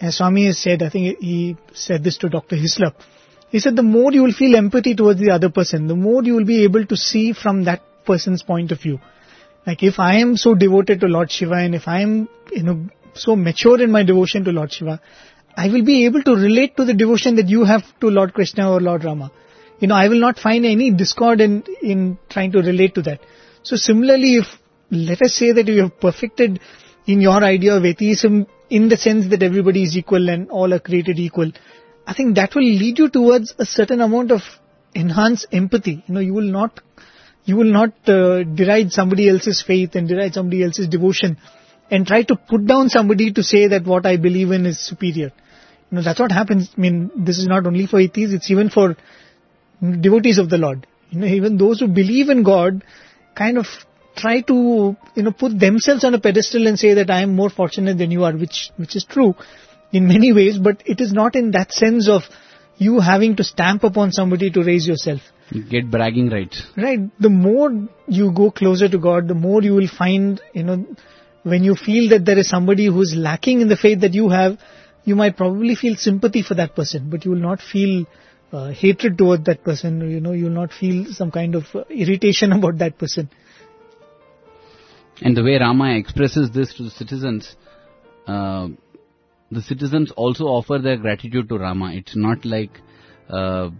As Swami has said, I think he said this to Dr. Hislop. He said the more you will feel empathy towards the other person, the more you will be able to see from that person's point of view. Like if I am so devoted to Lord Shiva and if I am, you know, so mature in my devotion to Lord Shiva, I will be able to relate to the devotion that you have to Lord Krishna or Lord Rama. You know, I will not find any discord in, in trying to relate to that. So similarly, if, let us say that you have perfected in your idea of atheism in the sense that everybody is equal and all are created equal, I think that will lead you towards a certain amount of enhanced empathy. You know, you will not, you will not uh, deride somebody else's faith and deride somebody else's devotion and try to put down somebody to say that what I believe in is superior. You know, that's what happens. I mean, this is not only for atheists, it's even for devotees of the Lord. You know, even those who believe in God kind of try to, you know, put themselves on a pedestal and say that I am more fortunate than you are, which, which is true in many ways, but it is not in that sense of you having to stamp upon somebody to raise yourself. You get bragging rights. Right. The more you go closer to God, the more you will find, you know, when you feel that there is somebody who is lacking in the faith that you have, you might probably feel sympathy for that person, but you will not feel uh, hatred toward that person. You know, you will not feel some kind of uh, irritation about that person. And the way Rama expresses this to the citizens, uh, the citizens also offer their gratitude to Rama. It's not like uh,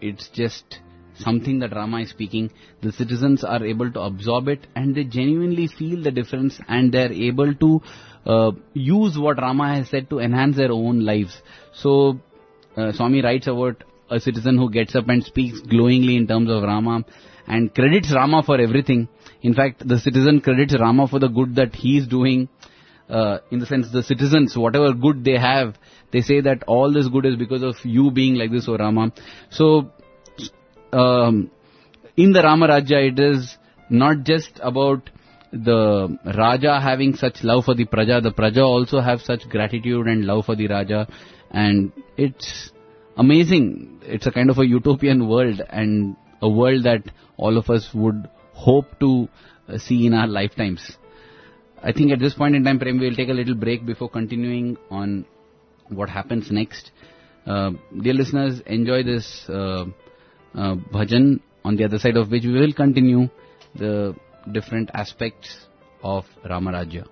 it's just something that Rama is speaking. The citizens are able to absorb it and they genuinely feel the difference and they're able to uh, use what Rama has said to enhance their own lives. So, uh, Swami writes about a citizen who gets up and speaks glowingly in terms of Rama and credits Rama for everything. In fact, the citizen credits Rama for the good that he is doing. Uh, in the sense, the citizens, whatever good they have, they say that all this good is because of you being like this, O Rama. So, um, in the Rama Raja, it is not just about the Raja having such love for the Praja, the Praja also have such gratitude and love for the Raja, and it's amazing. It's a kind of a utopian world and a world that all of us would hope to uh, see in our lifetimes. I think at this point in time, Prem, we'll take a little break before continuing on what happens next. Uh, dear listeners, enjoy this uh, uh, bhajan, on the other side of which we will continue the different aspects of Ramaraja.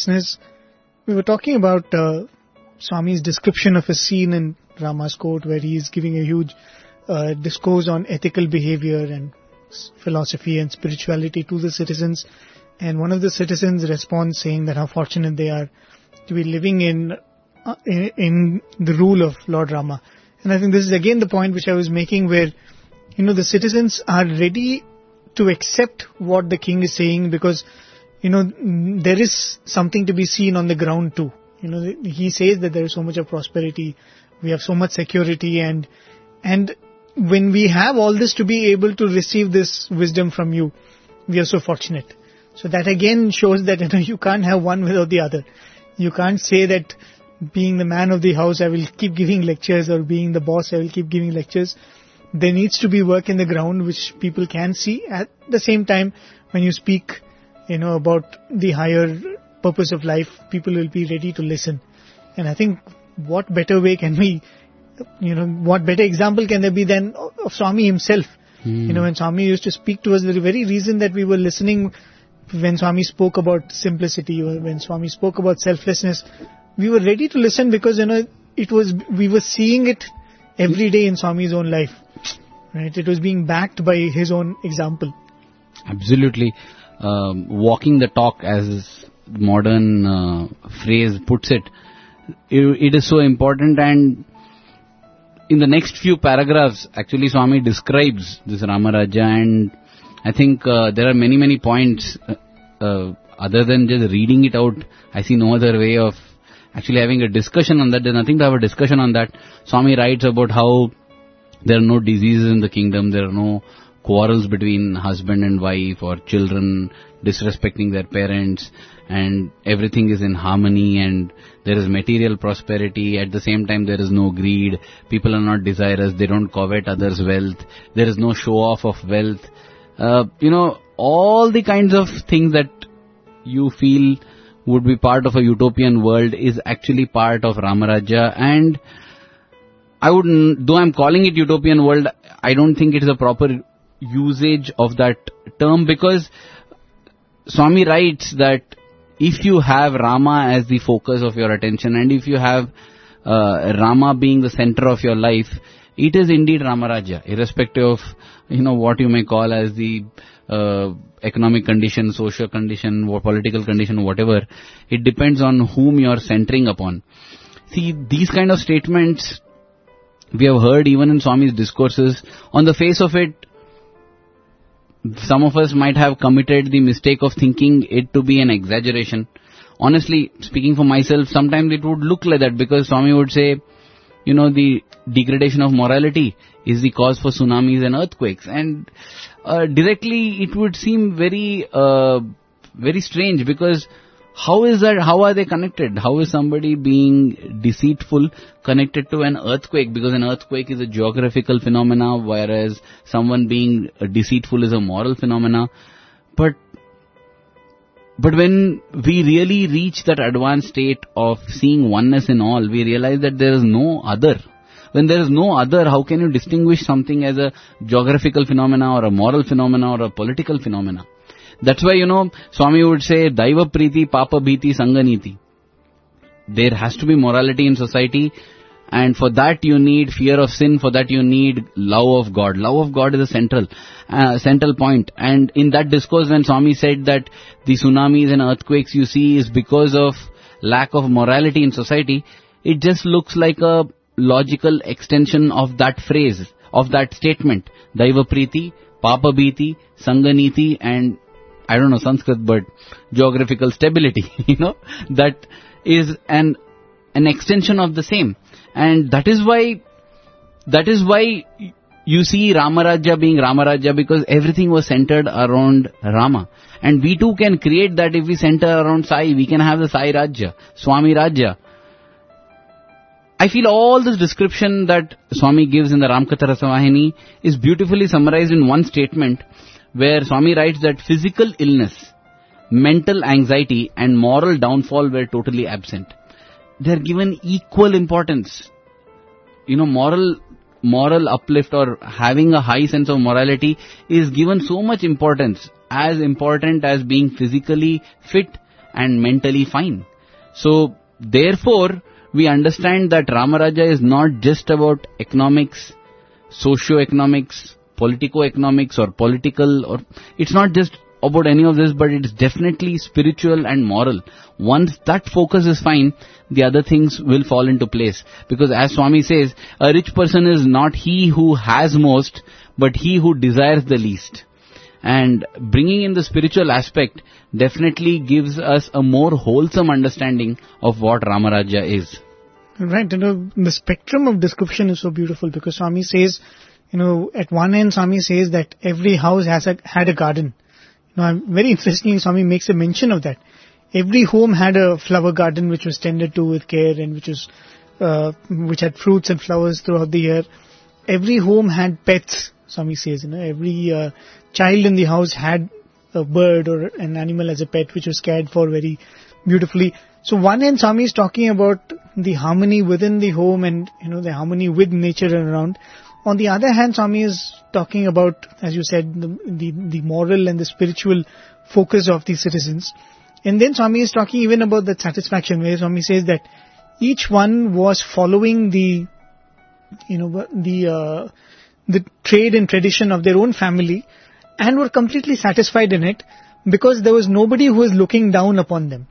Listeners. We were talking about uh, Swami's description of a scene in Rama's court where he is giving a huge uh, discourse on ethical behavior and philosophy and spirituality to the citizens. And one of the citizens responds saying that how fortunate they are to be living in, uh, in in the rule of Lord Rama. And I think this is again the point which I was making where, you know, the citizens are ready to accept what the king is saying because you know, there is something to be seen on the ground too. You know, he says that there is so much of prosperity, we have so much security and, and when we have all this to be able to receive this wisdom from you, we are so fortunate. So that again shows that, you know, you can't have one without the other. You can't say that being the man of the house, I will keep giving lectures or being the boss, I will keep giving lectures. There needs to be work in the ground which people can see. At the same time, when you speak you know, about the higher purpose of life, people will be ready to listen. And I think what better way can we, you know, what better example can there be than of Swami himself? Hmm. You know, when Swami used to speak to us, the very reason that we were listening when Swami spoke about simplicity or when Swami spoke about selflessness, we were ready to listen because, you know, it was, we were seeing it every day in Swami's own life. Right? It was being backed by his own example. Absolutely. Um, walking the talk, as modern uh, phrase puts it, it, it is so important and in the next few paragraphs, actually Swami describes this Ramaraja and I think uh, there are many, many points uh, uh, other than just reading it out. I see no other way of actually having a discussion on that. There's nothing to have a discussion on that. Swami writes about how there are no diseases in the kingdom, there are no quarrels between husband and wife or children disrespecting their parents and everything is in harmony and there is material prosperity. At the same time there is no greed. People are not desirous. They don't covet others wealth. There is no show off of wealth. Uh, you know all the kinds of things that you feel would be part of a utopian world is actually part of ramaraja. And I would, though I'm calling it utopian world, I don't think it is a proper usage of that term because Swami writes that if you have Rama as the focus of your attention and if you have uh, Rama being the center of your life, it is indeed Ramaraja, irrespective of, you know, what you may call as the uh, economic condition, social condition, or political condition, whatever. It depends on whom you are centering upon. See, these kind of statements we have heard even in Swami's discourses. On the face of it, some of us might have committed the mistake of thinking it to be an exaggeration. Honestly, speaking for myself, sometimes it would look like that because Swami would say, you know, the degradation of morality is the cause for tsunamis and earthquakes. And uh, directly it would seem very, uh, very strange because how is that, how are they connected? How is somebody being deceitful connected to an earthquake? Because an earthquake is a geographical phenomena, whereas someone being deceitful is a moral phenomena. But, but when we really reach that advanced state of seeing oneness in all, we realize that there is no other. When there is no other, how can you distinguish something as a geographical phenomena or a moral phenomena or a political phenomena? That's why, you know, Swami would say, Daiva Priti, Papa Bhiti, Sanganiti. There has to be morality in society, and for that you need fear of sin, for that you need love of God. Love of God is a central, uh, central point. And in that discourse when Swami said that the tsunamis and earthquakes you see is because of lack of morality in society, it just looks like a logical extension of that phrase, of that statement. Daiva Priti, Papa Bhiti, Sanganiti, and I don't know Sanskrit, but geographical stability, you know, that is an, an extension of the same. And that is why, that is why You see Ramarajya being Ramarajya because everything was centered around Rama. And we too can create that if we center around Sai. We can have the Sai Rajya, Swami Rajya. I feel all this description that Swami gives in the Ramkatha Rasavahini is beautifully summarized in one statement where Swami writes that physical illness, mental anxiety and moral downfall were totally absent. They are given equal importance. You know, moral, moral uplift or having a high sense of morality is given so much importance, as important as being physically fit and mentally fine. So, therefore, we understand that Ramaraja is not just about economics, socio-economics, politico-economics or political or it's not just about any of this but it's definitely spiritual and moral. Once that focus is fine, the other things will fall into place. Because as Swami says, a rich person is not he who has most, but he who desires the least. And bringing in the spiritual aspect definitely gives us a more wholesome understanding of what Ramaraja is. Right, you uh, know, the spectrum of description is so beautiful because Swami says, you know, at one end Swami says that every house has a, had a garden. You know, very interestingly Swami makes a mention of that. Every home had a flower garden which was tended to with care and which was, uh, which had fruits and flowers throughout the year. Every home had pets, Swami says, you know, every uh, child in the house had a bird or an animal as a pet which was cared for very beautifully. So one end Swami is talking about the harmony within the home and you know the harmony with nature and around. On the other hand, Swami is talking about, as you said, the, the, the moral and the spiritual focus of the citizens. And then Swami is talking even about the satisfaction where Swami says that each one was following the, you know, the, uh, the trade and tradition of their own family and were completely satisfied in it because there was nobody who was looking down upon them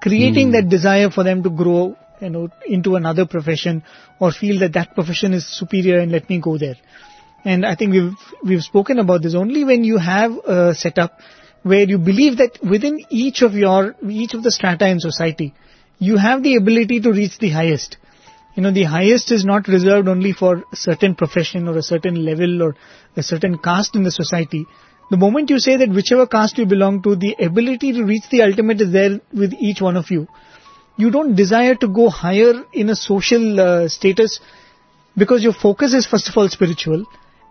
creating that desire for them to grow you know into another profession or feel that that profession is superior and let me go there. And i think we've we've spoken about this. Only when you have a setup where you believe that within each of your each of the strata in society you have the ability to reach the highest. You know the highest is not reserved only for a certain profession or a certain level or a certain caste in the society. The moment you say that whichever caste you belong to the ability to reach the ultimate is there with each one of you you don't desire to go higher in a social uh, status because your focus is first of all spiritual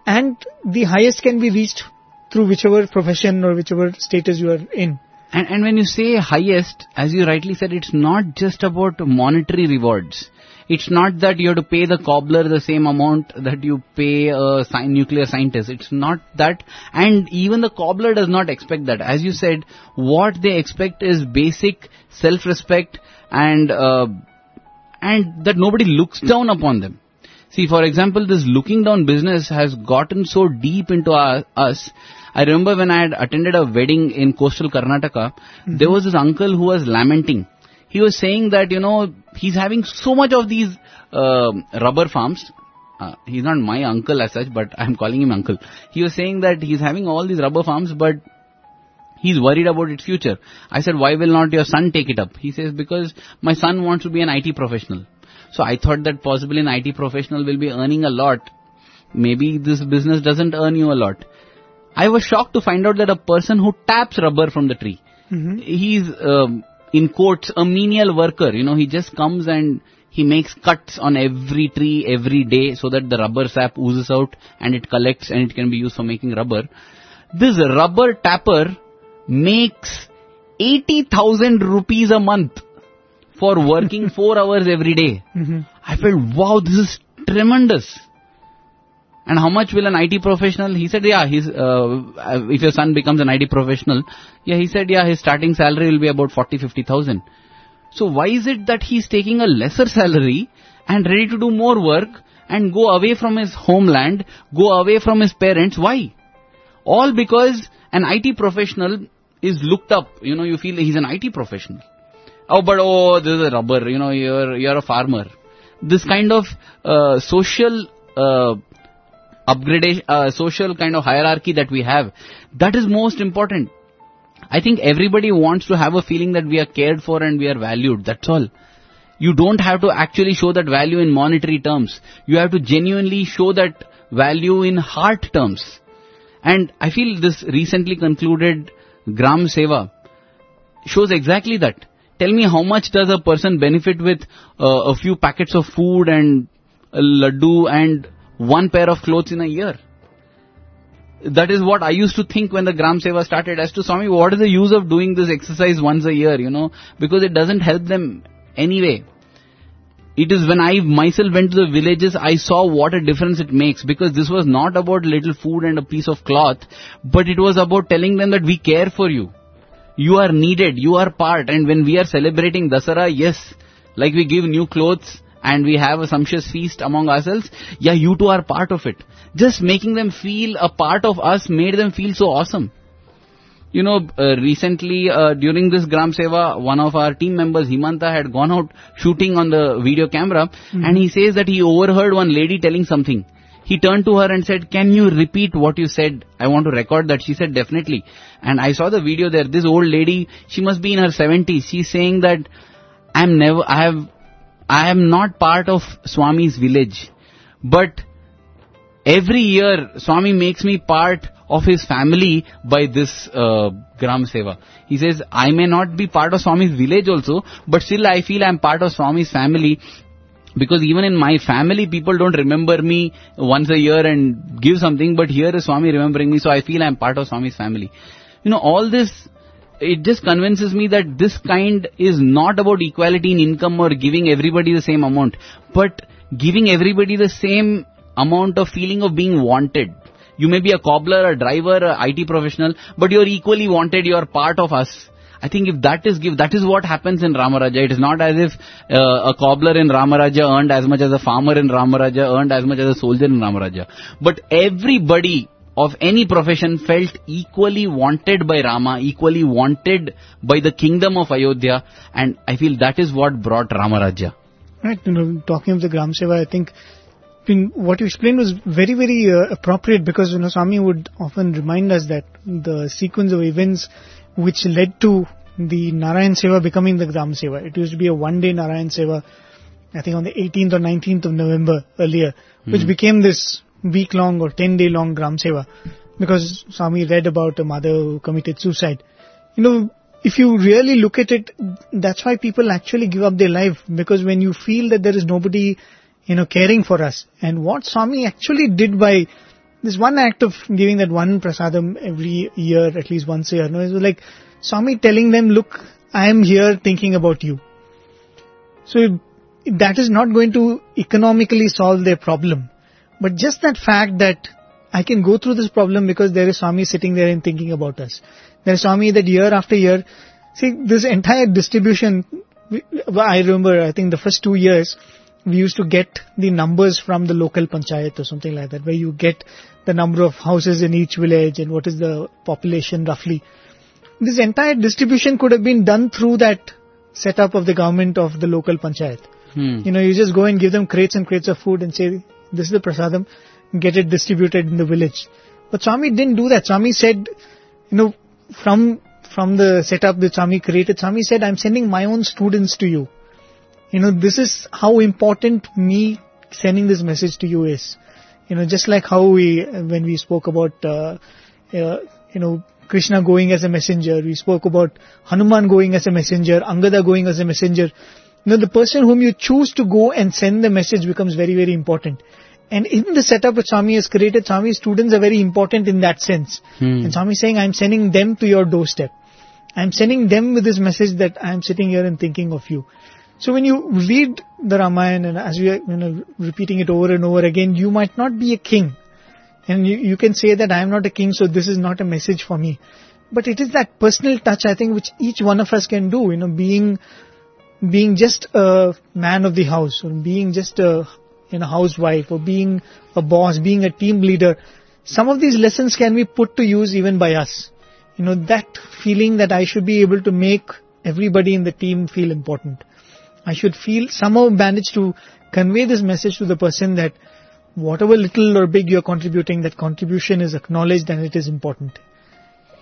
and the highest can be reached through whichever profession or whichever status you are in And, and when you say highest, as you rightly said, it's not just about monetary rewards. It's not that you have to pay the cobbler the same amount that you pay a sci- nuclear scientist. It's not that. And even the cobbler does not expect that. As you said, what they expect is basic self-respect and, uh, and that nobody looks down upon them. See, for example, this looking down business has gotten so deep into our, us. I remember when I had attended a wedding in coastal Karnataka, there was this uncle who was lamenting. He was saying that, you know, he's having so much of these um rubber farms. Uh, he's not my uncle as such, but I'm calling him uncle. He was saying that he's having all these rubber farms, but he's worried about its future. I said, why will not your son take it up? He says, because my son wants to be an IT professional. So I thought that possibly an IT professional will be earning a lot. Maybe this business doesn't earn you a lot. I was shocked to find out that a person who taps rubber from the tree, he's um, in quotes a menial worker. You know, he just comes and he makes cuts on every tree every day so that the rubber sap oozes out and it collects and it can be used for making rubber. This rubber tapper makes 80,000 rupees a month for working 4 hours every day. I felt, wow, this is tremendous. And how much will an IT professional? He said, yeah, his, uh, if your son becomes an IT professional, yeah, he said, yeah, his starting salary will be about 40, 50,000. So why is it that he's taking a lesser salary and ready to do more work and go away from his homeland, go away from his parents? Why? All because an IT professional is looked up. You know, you feel he's an IT professional. Oh, but oh, this is a rubber. You know, you're you're a farmer. This kind of uh, social uh, uh, social kind of hierarchy that we have, that is most important. I think everybody wants to have a feeling that we are cared for and we are valued. That's all. You don't have to actually show that value in monetary terms. You have to genuinely show that value in heart terms. And I feel this recently concluded Gram Seva shows exactly that. Tell me how much does a person benefit with uh, a few packets of food and a laddu and one pair of clothes in a year? That is what I used to think when the Gram Seva started as to Swami, what is the use of doing this exercise once a year, you know, because it doesn't help them anyway. It is when I myself went to the villages, I saw what a difference it makes because this was not about little food and a piece of cloth, but it was about telling them that we care for you. You are needed, you are part, and when we are celebrating Dasara, yes, like we give new clothes and we have a sumptuous feast among ourselves, yeah, you too are part of it. Just making them feel a part of us made them feel so awesome. You know, uh, recently uh, during this Gram Seva, one of our team members, Himanta, had gone out shooting on the video camera and he says that he overheard one lady telling something. He turned to her and said, can you repeat what you said? I want to record that. She said, definitely. And I saw the video there. This old lady, she must be in her 70s. She's saying that I'm never, I have, I am not part of Swami's village. But every year Swami makes me part of his family by this uh, Gram Seva. He says, I may not be part of Swami's village also, but still I feel I'm part of Swami's family because even in my family people don't remember me once a year and give something, but here is Swami remembering me, so I feel I'm part of Swami's family. You know, all this, it just convinces me that this kind is not about equality in income or giving everybody the same amount, but giving everybody the same amount of feeling of being wanted. You may be a cobbler, a driver, a IT professional, but you're equally wanted, you're part of us. I think if that is give, that is what happens in Ramarajya. It is not as if uh, a cobbler in Ramarajya earned as much as a farmer in Ramarajya earned as much as a soldier in Ramarajya. But everybody of any profession felt equally wanted by Rama, equally wanted by the kingdom of Ayodhya, and I feel that is what brought Ramarajya. Right, you know, talking of the Gram Seva, I think Mean, what you explained was very, very uh, appropriate because, you know, Swami would often remind us that the sequence of events which led to the Narayan Seva becoming the Gram Seva. It used to be a one-day Narayan Seva, I think on the 18th or 19th of November earlier, which became this week-long or 10-day-long Gram Seva because Swami read about a mother who committed suicide. You know, if you really look at it, that's why people actually give up their life because when you feel that there is nobody, you know, caring for us. And what Swami actually did by this one act of giving that one prasadam every year, at least once a year, no, it was like Swami telling them, look, I am here thinking about you. So that is not going to economically solve their problem. But just that fact that I can go through this problem because there is Swami sitting there and thinking about us. There is Swami that year after year, see this entire distribution, I remember I think the first two years, we used to get the numbers from the local panchayat or something like that, where you get the number of houses in each village and what is the population roughly. This entire distribution could have been done through that setup of the government of the local panchayat. Hmm. You know, you just go and give them crates and crates of food and say, this is the prasadam, get it distributed in the village. But Swami didn't do that. Swami said, you know, from, from the setup that Swami created, Swami said, I'm sending my own students to you. You know, this is how important me sending this message to you is. You know, just like how we, when we spoke about, uh, uh, you know, Krishna going as a messenger, we spoke about Hanuman going as a messenger, Angada going as a messenger. You know, the person whom you choose to go and send the message becomes very, very important. And in the setup that Swami has created, Swami's students are very important in that sense. Hmm. And Swami is saying, I'm sending them to your doorstep. I'm sending them with this message that I'm sitting here and thinking of you. So when you read the Ramayana and as we are you know, repeating it over and over again, you might not be a king. And you, you can say that I am not a king, so this is not a message for me. But it is that personal touch, I think, which each one of us can do, you know, being, being just a man of the house, or being just a, you know, housewife, or being a boss, being a team leader. Some of these lessons can be put to use even by us. You know, that feeling that I should be able to make everybody in the team feel important. I should feel somehow manage to convey this message to the person that whatever little or big you're contributing, that contribution is acknowledged and it is important.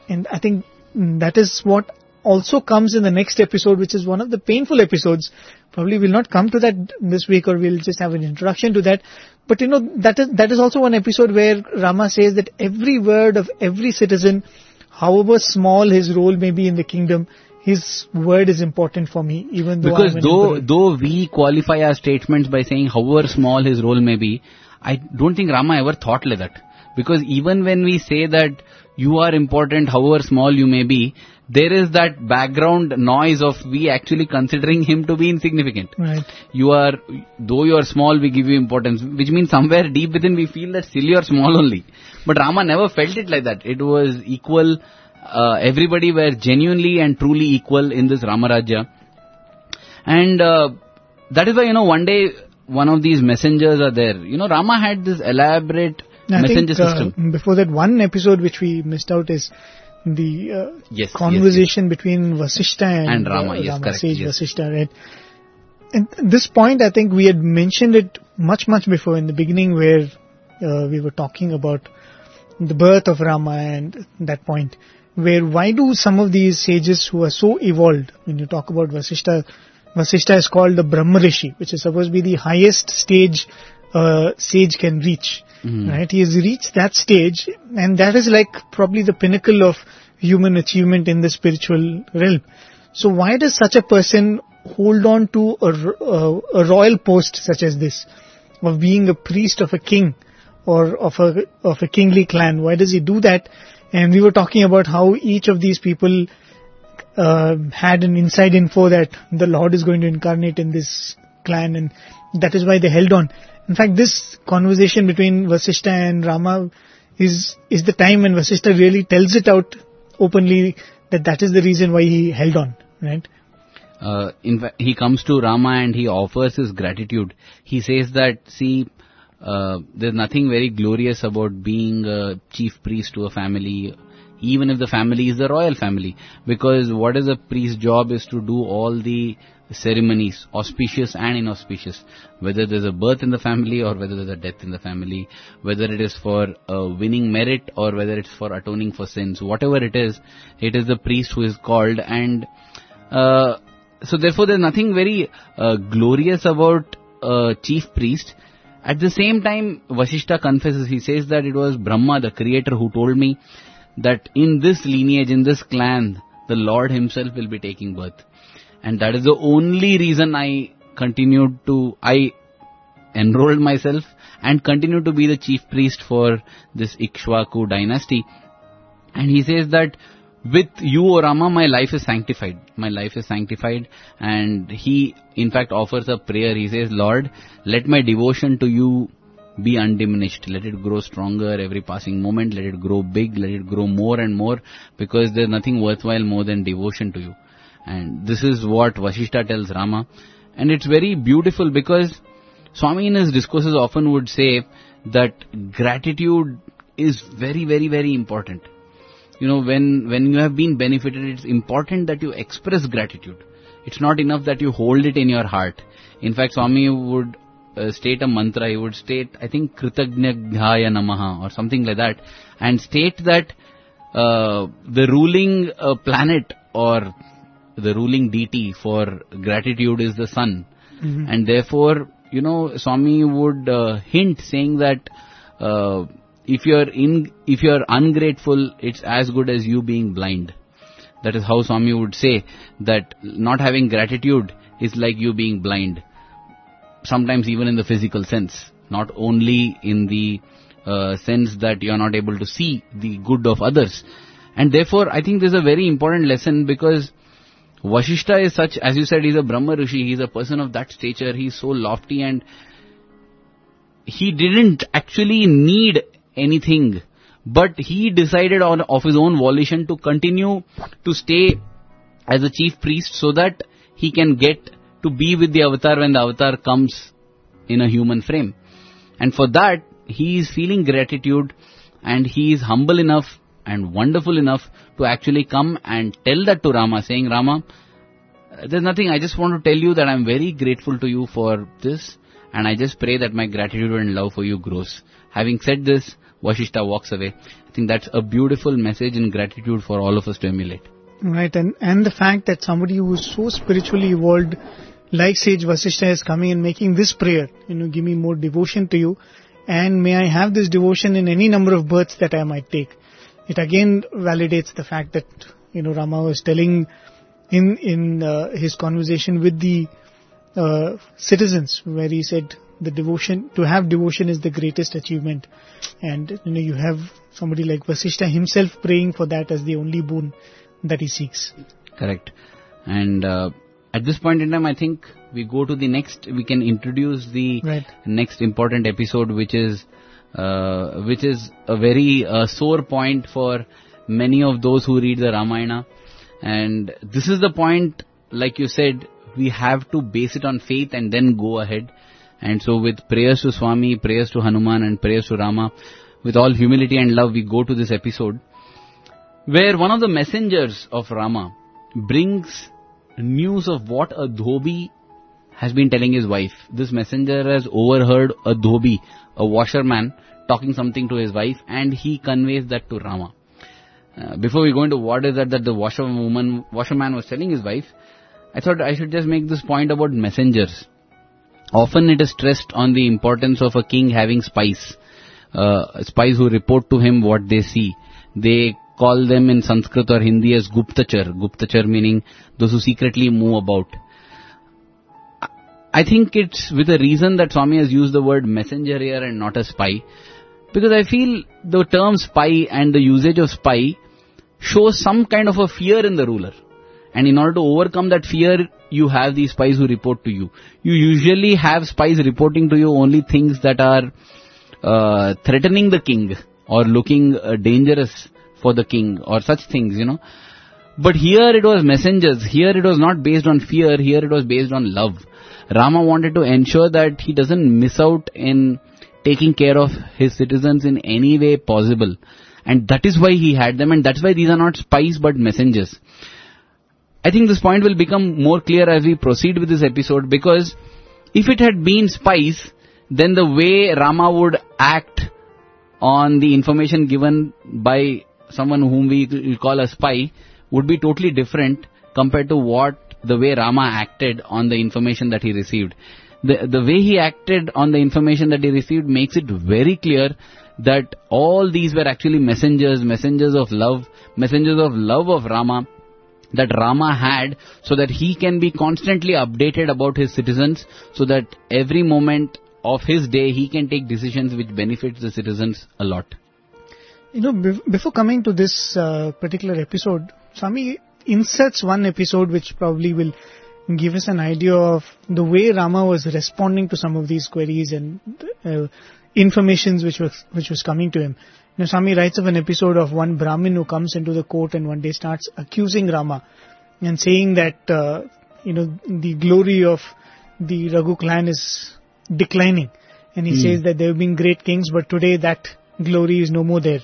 And I think mm, that is what also comes in the next episode, which is one of the painful episodes. Probably we'll not come to that this week or we'll just have an introduction to that. But you know, that is, that is also one episode where Rama says that every word of every citizen, however small his role may be in the kingdom, his word is important for me, even though Because though though we qualify our statements by saying however small his role may be, I don't think Rama ever thought like that. Because even when we say that you are important, however small you may be, there is that background noise of we actually considering him to be insignificant. Right. You are, though you are small, we give you importance, which means somewhere deep within we feel that still you are small only. But Rama never felt it like that. It was equal. Uh, everybody were genuinely and truly equal in this Ramarajya. And uh, that is why, you know, one day one of these messengers are there. You know, Rama had this elaborate I messenger think, uh, system. before that, one episode which we missed out is the uh, Yes, conversation between Vasishta and, And Rama, uh, yes, correct, sage yes. Vasishta, right? And this point, I think we had mentioned it much, much before in the beginning where uh, we were talking about the birth of Rama and that point where why do some of these sages who are so evolved, when you talk about Vasishta, Vasishta is called the Brahma Rishi, which is supposed to be the highest stage uh, sage can reach. Mhm. Right? He has reached that stage and that is like probably the pinnacle of human achievement in the spiritual realm. So why does such a person hold on to a, uh, a royal post such as this of being a priest of a king or of a of a kingly clan? Why does he do that? And we were talking about how each of these people uh, had an inside info that the Lord is going to incarnate in this clan, and that is why they held on. In fact, this conversation between Vasishta and Rama is is the time when Vasishta really tells it out openly that that is the reason why he held on, right? Uh, in fact, he comes to Rama and he offers his gratitude. He says that, see, uh, there's nothing very glorious about being a chief priest to a family, even if the family is the royal family. Because what is a priest's job is to do all the ceremonies, auspicious and inauspicious. Whether there's a birth in the family or whether there's a death in the family, whether it is for uh, winning merit or whether it's for atoning for sins, whatever it is, it is the priest who is called and uh, so therefore there's nothing very uh, glorious about uh, chief priest. At the same time, Vasishta confesses, he says that it was Brahma, the creator, who told me that in this lineage, in this clan, the Lord himself will be taking birth. And that is the only reason I continued to, I enrolled myself and continued to be the chief priest for this Ikshvaku dynasty. And he says that with you, O Rama, my life is sanctified. My life is sanctified. And he, in fact, offers a prayer. He says, Lord, let my devotion to you be undiminished. Let it grow stronger every passing moment. Let it grow big. Let it grow more and more. Because there's nothing worthwhile more than devotion to you. And this is what Vasishta tells Rama. And it's very beautiful because Swami in his discourses often would say that gratitude is very, very, very important you know when when you have been benefited it's important that you express gratitude. It's not enough that you hold it in your heart. In fact swami would uh, state a mantra. He would state i think kritagnyadhyaya namaha or something like that and state that uh, the ruling uh, planet or the ruling deity for gratitude is the sun. And therefore you know swami would uh, hint saying that uh, if you're in if you're ungrateful it's as good as you being blind. That is how swami would say that not having gratitude is like you being blind. Sometimes even in the physical sense not only in the uh, sense that you're not able to see the good of others. And therefore i think this is a very important lesson because Vashishta is such, as you said, he's a Brahma Rishi, he's a person of that stature, he's so lofty and he didn't actually need anything, but he decided on of his own volition to continue to stay as a chief priest so that he can get to be with the avatar when the avatar comes in a human frame. And for that, he is feeling gratitude and he is humble enough and wonderful enough to actually come and tell that to Rama, saying, Rama, there's nothing, I just want to tell you that I'm very grateful to you for this and I just pray that my gratitude and love for you grows. Having said this, Vashishta walks away. I think that's a beautiful message in gratitude for all of us to emulate. Right, and, and the fact that somebody who is so spiritually evolved, like Sage Vasishtha is coming and making this prayer, you know, give me more devotion to you, and may I have this devotion in any number of births that I might take. It again validates the fact that, you know, Rama was telling in, in uh, his conversation with the uh, citizens, where he said the devotion, to have devotion is the greatest achievement. And, you know, you have somebody like Vasishtha himself praying for that as the only boon that he seeks. Correct. And uh, at this point in time, I think we go to the next. We can introduce the Right. next important episode, which is uh, which is a very uh, sore point for many of those who read the Ramayana. And this is the point, like you said, we have to base it on faith and then go ahead. And so, with prayers to Swami, prayers to Hanuman, and prayers to Rama, with all humility and love, we go to this episode where one of the messengers of Rama brings news of what a dhobi has been telling his wife. This messenger has overheard a dhobi, a washerman, talking something to his wife and he conveys that to Rama. Uh, before we go into what is that that the washerwoman, washerman was telling his wife, I thought I should just make this point about messengers. Often it is stressed on the importance of a king having spies, uh, spies who report to him what they see. They call them in Sanskrit or Hindi as Guptachar. Guptachar meaning those who secretly move about. I think it's with a reason that Swami has used the word messenger here and not a spy. Because I feel the term spy and the usage of spy shows some kind of a fear in the ruler. And in order to overcome that fear, you have these spies who report to you. You usually have spies reporting to you only things that are uh, threatening the king or looking uh, dangerous for the king or such things, you know. But here it was messengers. Here it was not based on fear. Here it was based on love. Rama wanted to ensure that he doesn't miss out in taking care of his citizens in any way possible. And that is why he had them and that's why these are not spies but messengers. I think this point will become more clear as we proceed with this episode because if it had been spies, then the way Rama would act on the information given by someone whom we we call a spy would be totally different compared to what the way Rama acted on the information that he received. The, the way he acted on the information that he received makes it very clear that all these were actually messengers, messengers of love, messengers of love of Rama that Rama had so that he can be constantly updated about his citizens so that every moment of his day he can take decisions which benefits the citizens a lot. You know, before coming to this uh, particular episode, Swami inserts one episode which probably will give us an idea of the way Rama was responding to some of these queries and uh, informations which was which was coming to him. You know, Swami writes of an episode of one Brahmin who comes into the court and one day starts accusing Rama and saying that uh, you know the glory of the Raghu clan is declining, and he says that there have been great kings, but today that glory is no more there.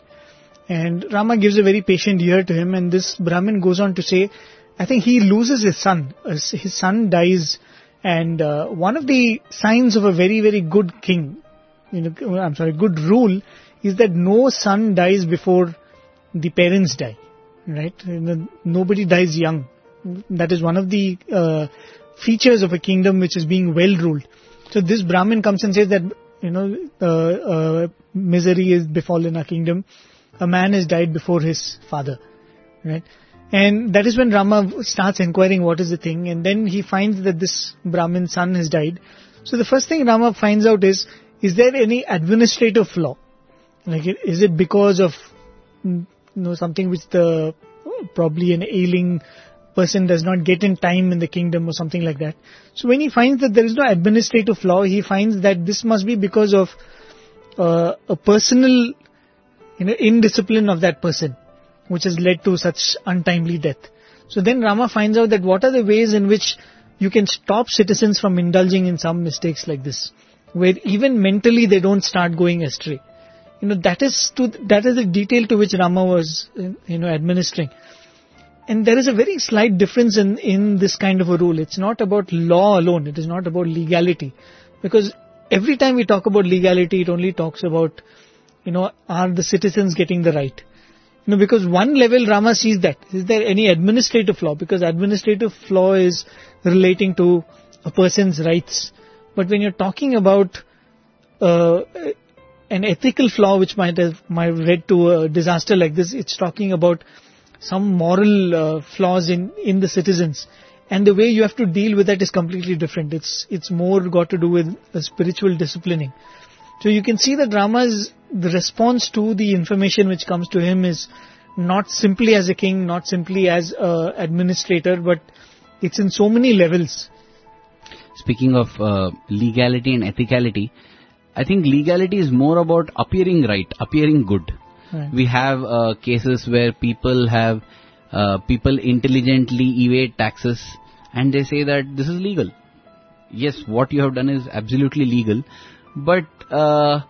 And Rama gives a very patient ear to him, and this Brahmin goes on to say, I think he loses his son. His his son dies, and uh, one of the signs of a very very good king, you know, I'm sorry, good rule, is that no son dies before the parents die, right? Nobody dies young. That is one of the uh, features of a kingdom which is being well ruled. So this Brahmin comes and says that you know uh, uh, misery is befallen our kingdom. A man has died before his father, right? And that is when Rama starts inquiring what is the thing, and then he finds that this Brahmin son has died. So the first thing Rama finds out is, is there any administrative flaw? Like, is it because of, mm, you know, something which the, probably an ailing person does not get in time in the kingdom or something like that. So when he finds that there is no administrative flaw, he finds that this must be because of uh, a personal, you know, indiscipline of that person, which has led to such untimely death. So then Rama finds out that what are the ways in which you can stop citizens from indulging in some mistakes like this, where even mentally they don't start going astray. You know, that is to, that is the detail to which Rama was, you know, administering. And there is a very slight difference in, in this kind of a rule. It's not about law alone. It is not about legality. Because every time we talk about legality, it only talks about, you know, are the citizens getting the right? No, because one level Rama sees that. Is there any administrative flaw? Because administrative flaw is relating to a person's rights. But when you're talking about uh, an ethical flaw which might have might led to a disaster like this, it's talking about some moral uh, flaws in, in the citizens. And the way you have to deal with that is completely different. It's, it's more got to do with spiritual disciplining. So you can see that Rama's the response to the information which comes to him is not simply as a king, not simply as a administrator, but it's in so many levels. Speaking of uh, legality and ethicality, I think legality is more about appearing right, appearing good. Right. We have uh, cases where people have uh, people intelligently evade taxes and they say that this is legal. Yes, what you have done is absolutely legal, but uh,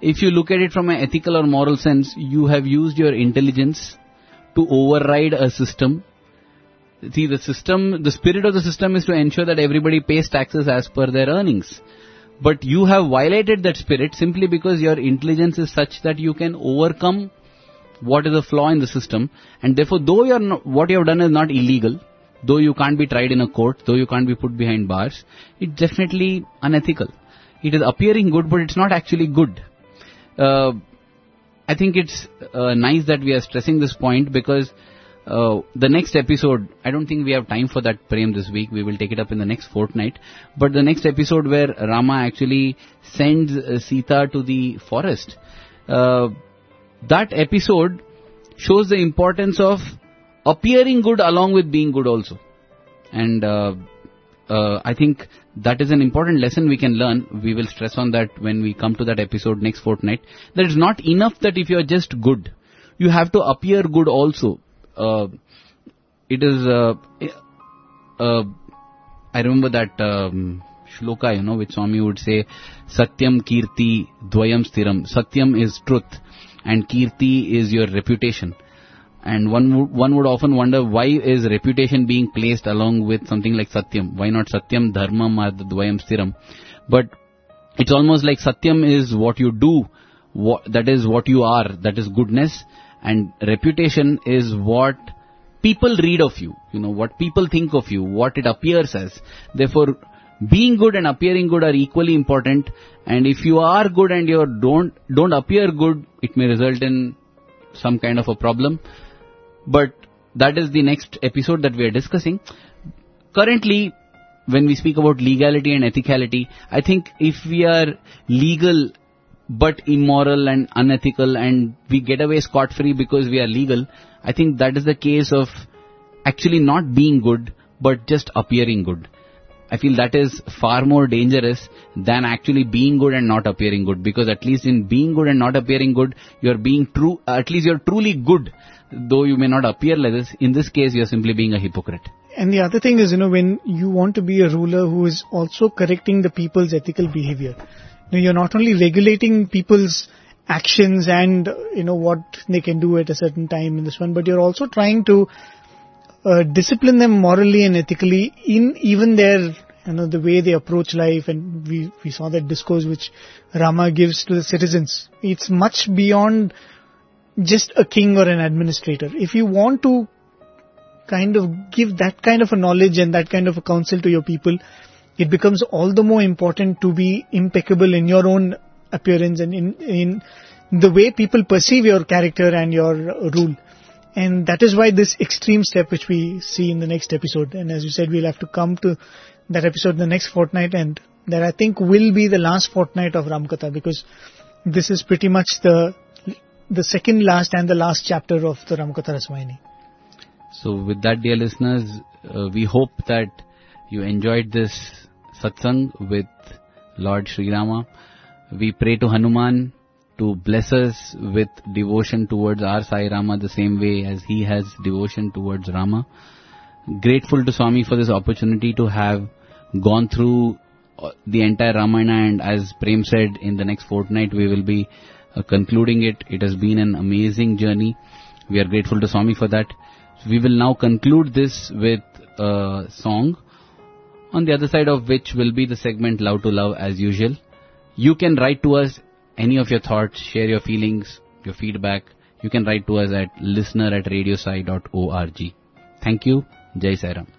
if you look at it from an ethical or moral sense, you have used your intelligence to override a system. See, the system, the spirit of the system is to ensure that everybody pays taxes as per their earnings. But you have violated that spirit simply because your intelligence is such that you can overcome what is a flaw in the system. And therefore, though you're not, what you have done is not illegal, though you can't be tried in a court, though you can't be put behind bars, it's definitely unethical. It is appearing good, but it's not actually good. Uh, I think it's uh, nice that we are stressing this point because uh, the next episode, I don't think we have time for that Prem this week. We will take it up in the next fortnight. But the next episode where Rama actually sends uh, Sita to the forest, uh, that episode shows the importance of appearing good along with being good also. And uh, I think that is an important lesson we can learn. We will stress on that when we come to that episode next fortnight. That it's not enough that if you are just good, you have to appear good also. Uh, it is. Uh, uh, I remember that um, shloka, you know, which Swami would say, "Satyam kirti dvayam stiram." Satyam is truth, and kirti is your reputation. And one would, one would often wonder why is reputation being placed along with something like Satyam? Why not Satyam, Dharmam, or Dvayam Stiram? But it's almost like Satyam is what you do, what, that is what you are, that is goodness, and reputation is what people read of you, you know, what people think of you, what it appears as. Therefore, being good and appearing good are equally important, and if you are good and you don't, don't appear good, it may result in some kind of a problem but that is the next episode that we are discussing. Currently, when we speak about legality and ethicality, I think if we are legal but immoral and unethical and we get away scot free because we are legal, I think that is the case of actually not being good but just appearing good. I feel that is far more dangerous than actually being good and not appearing good because at least in being good and not appearing good, you're being true, at least you're truly good though you may not appear like this, in this case you are simply being a hypocrite. And the other thing is, you know, when you want to be a ruler who is also correcting the people's ethical behavior, know, you're not only regulating people's actions and, you know, what they can do at a certain time in this one, but you're also trying to uh, discipline them morally and ethically in even their, you know, the way they approach life and we, we saw that discourse which Rama gives to the citizens. It's much beyond just a king or an administrator. If you want to kind of give that kind of a knowledge and that kind of a counsel to your people, it becomes all the more important to be impeccable in your own appearance and in, in the way people perceive your character and your rule. And that is why this extreme step which we see in the next episode, and as you said, we'll have to come to that episode in the next fortnight and that I think will be the last fortnight of Ramkatha because this is pretty much the the second last and the last chapter of the Ramkatha Rasavahini. So with that dear listeners, uh, we hope that you enjoyed this satsang with Lord Sri Rama. We pray to Hanuman to bless us with devotion towards our Sai Rama the same way as he has devotion towards Rama. Grateful to Swami for this opportunity to have gone through uh, the entire Ramayana and as Prem said, in the next fortnight we will be uh, concluding it. It has been an amazing journey. We are grateful to Swami for that. We will now conclude this with a song, on the other side of which will be the segment Love to Love as usual. You can write to us any of your thoughts, share your feelings, your feedback, you can write to us at listener at radiosai.org. Thank you. Jai Sairam.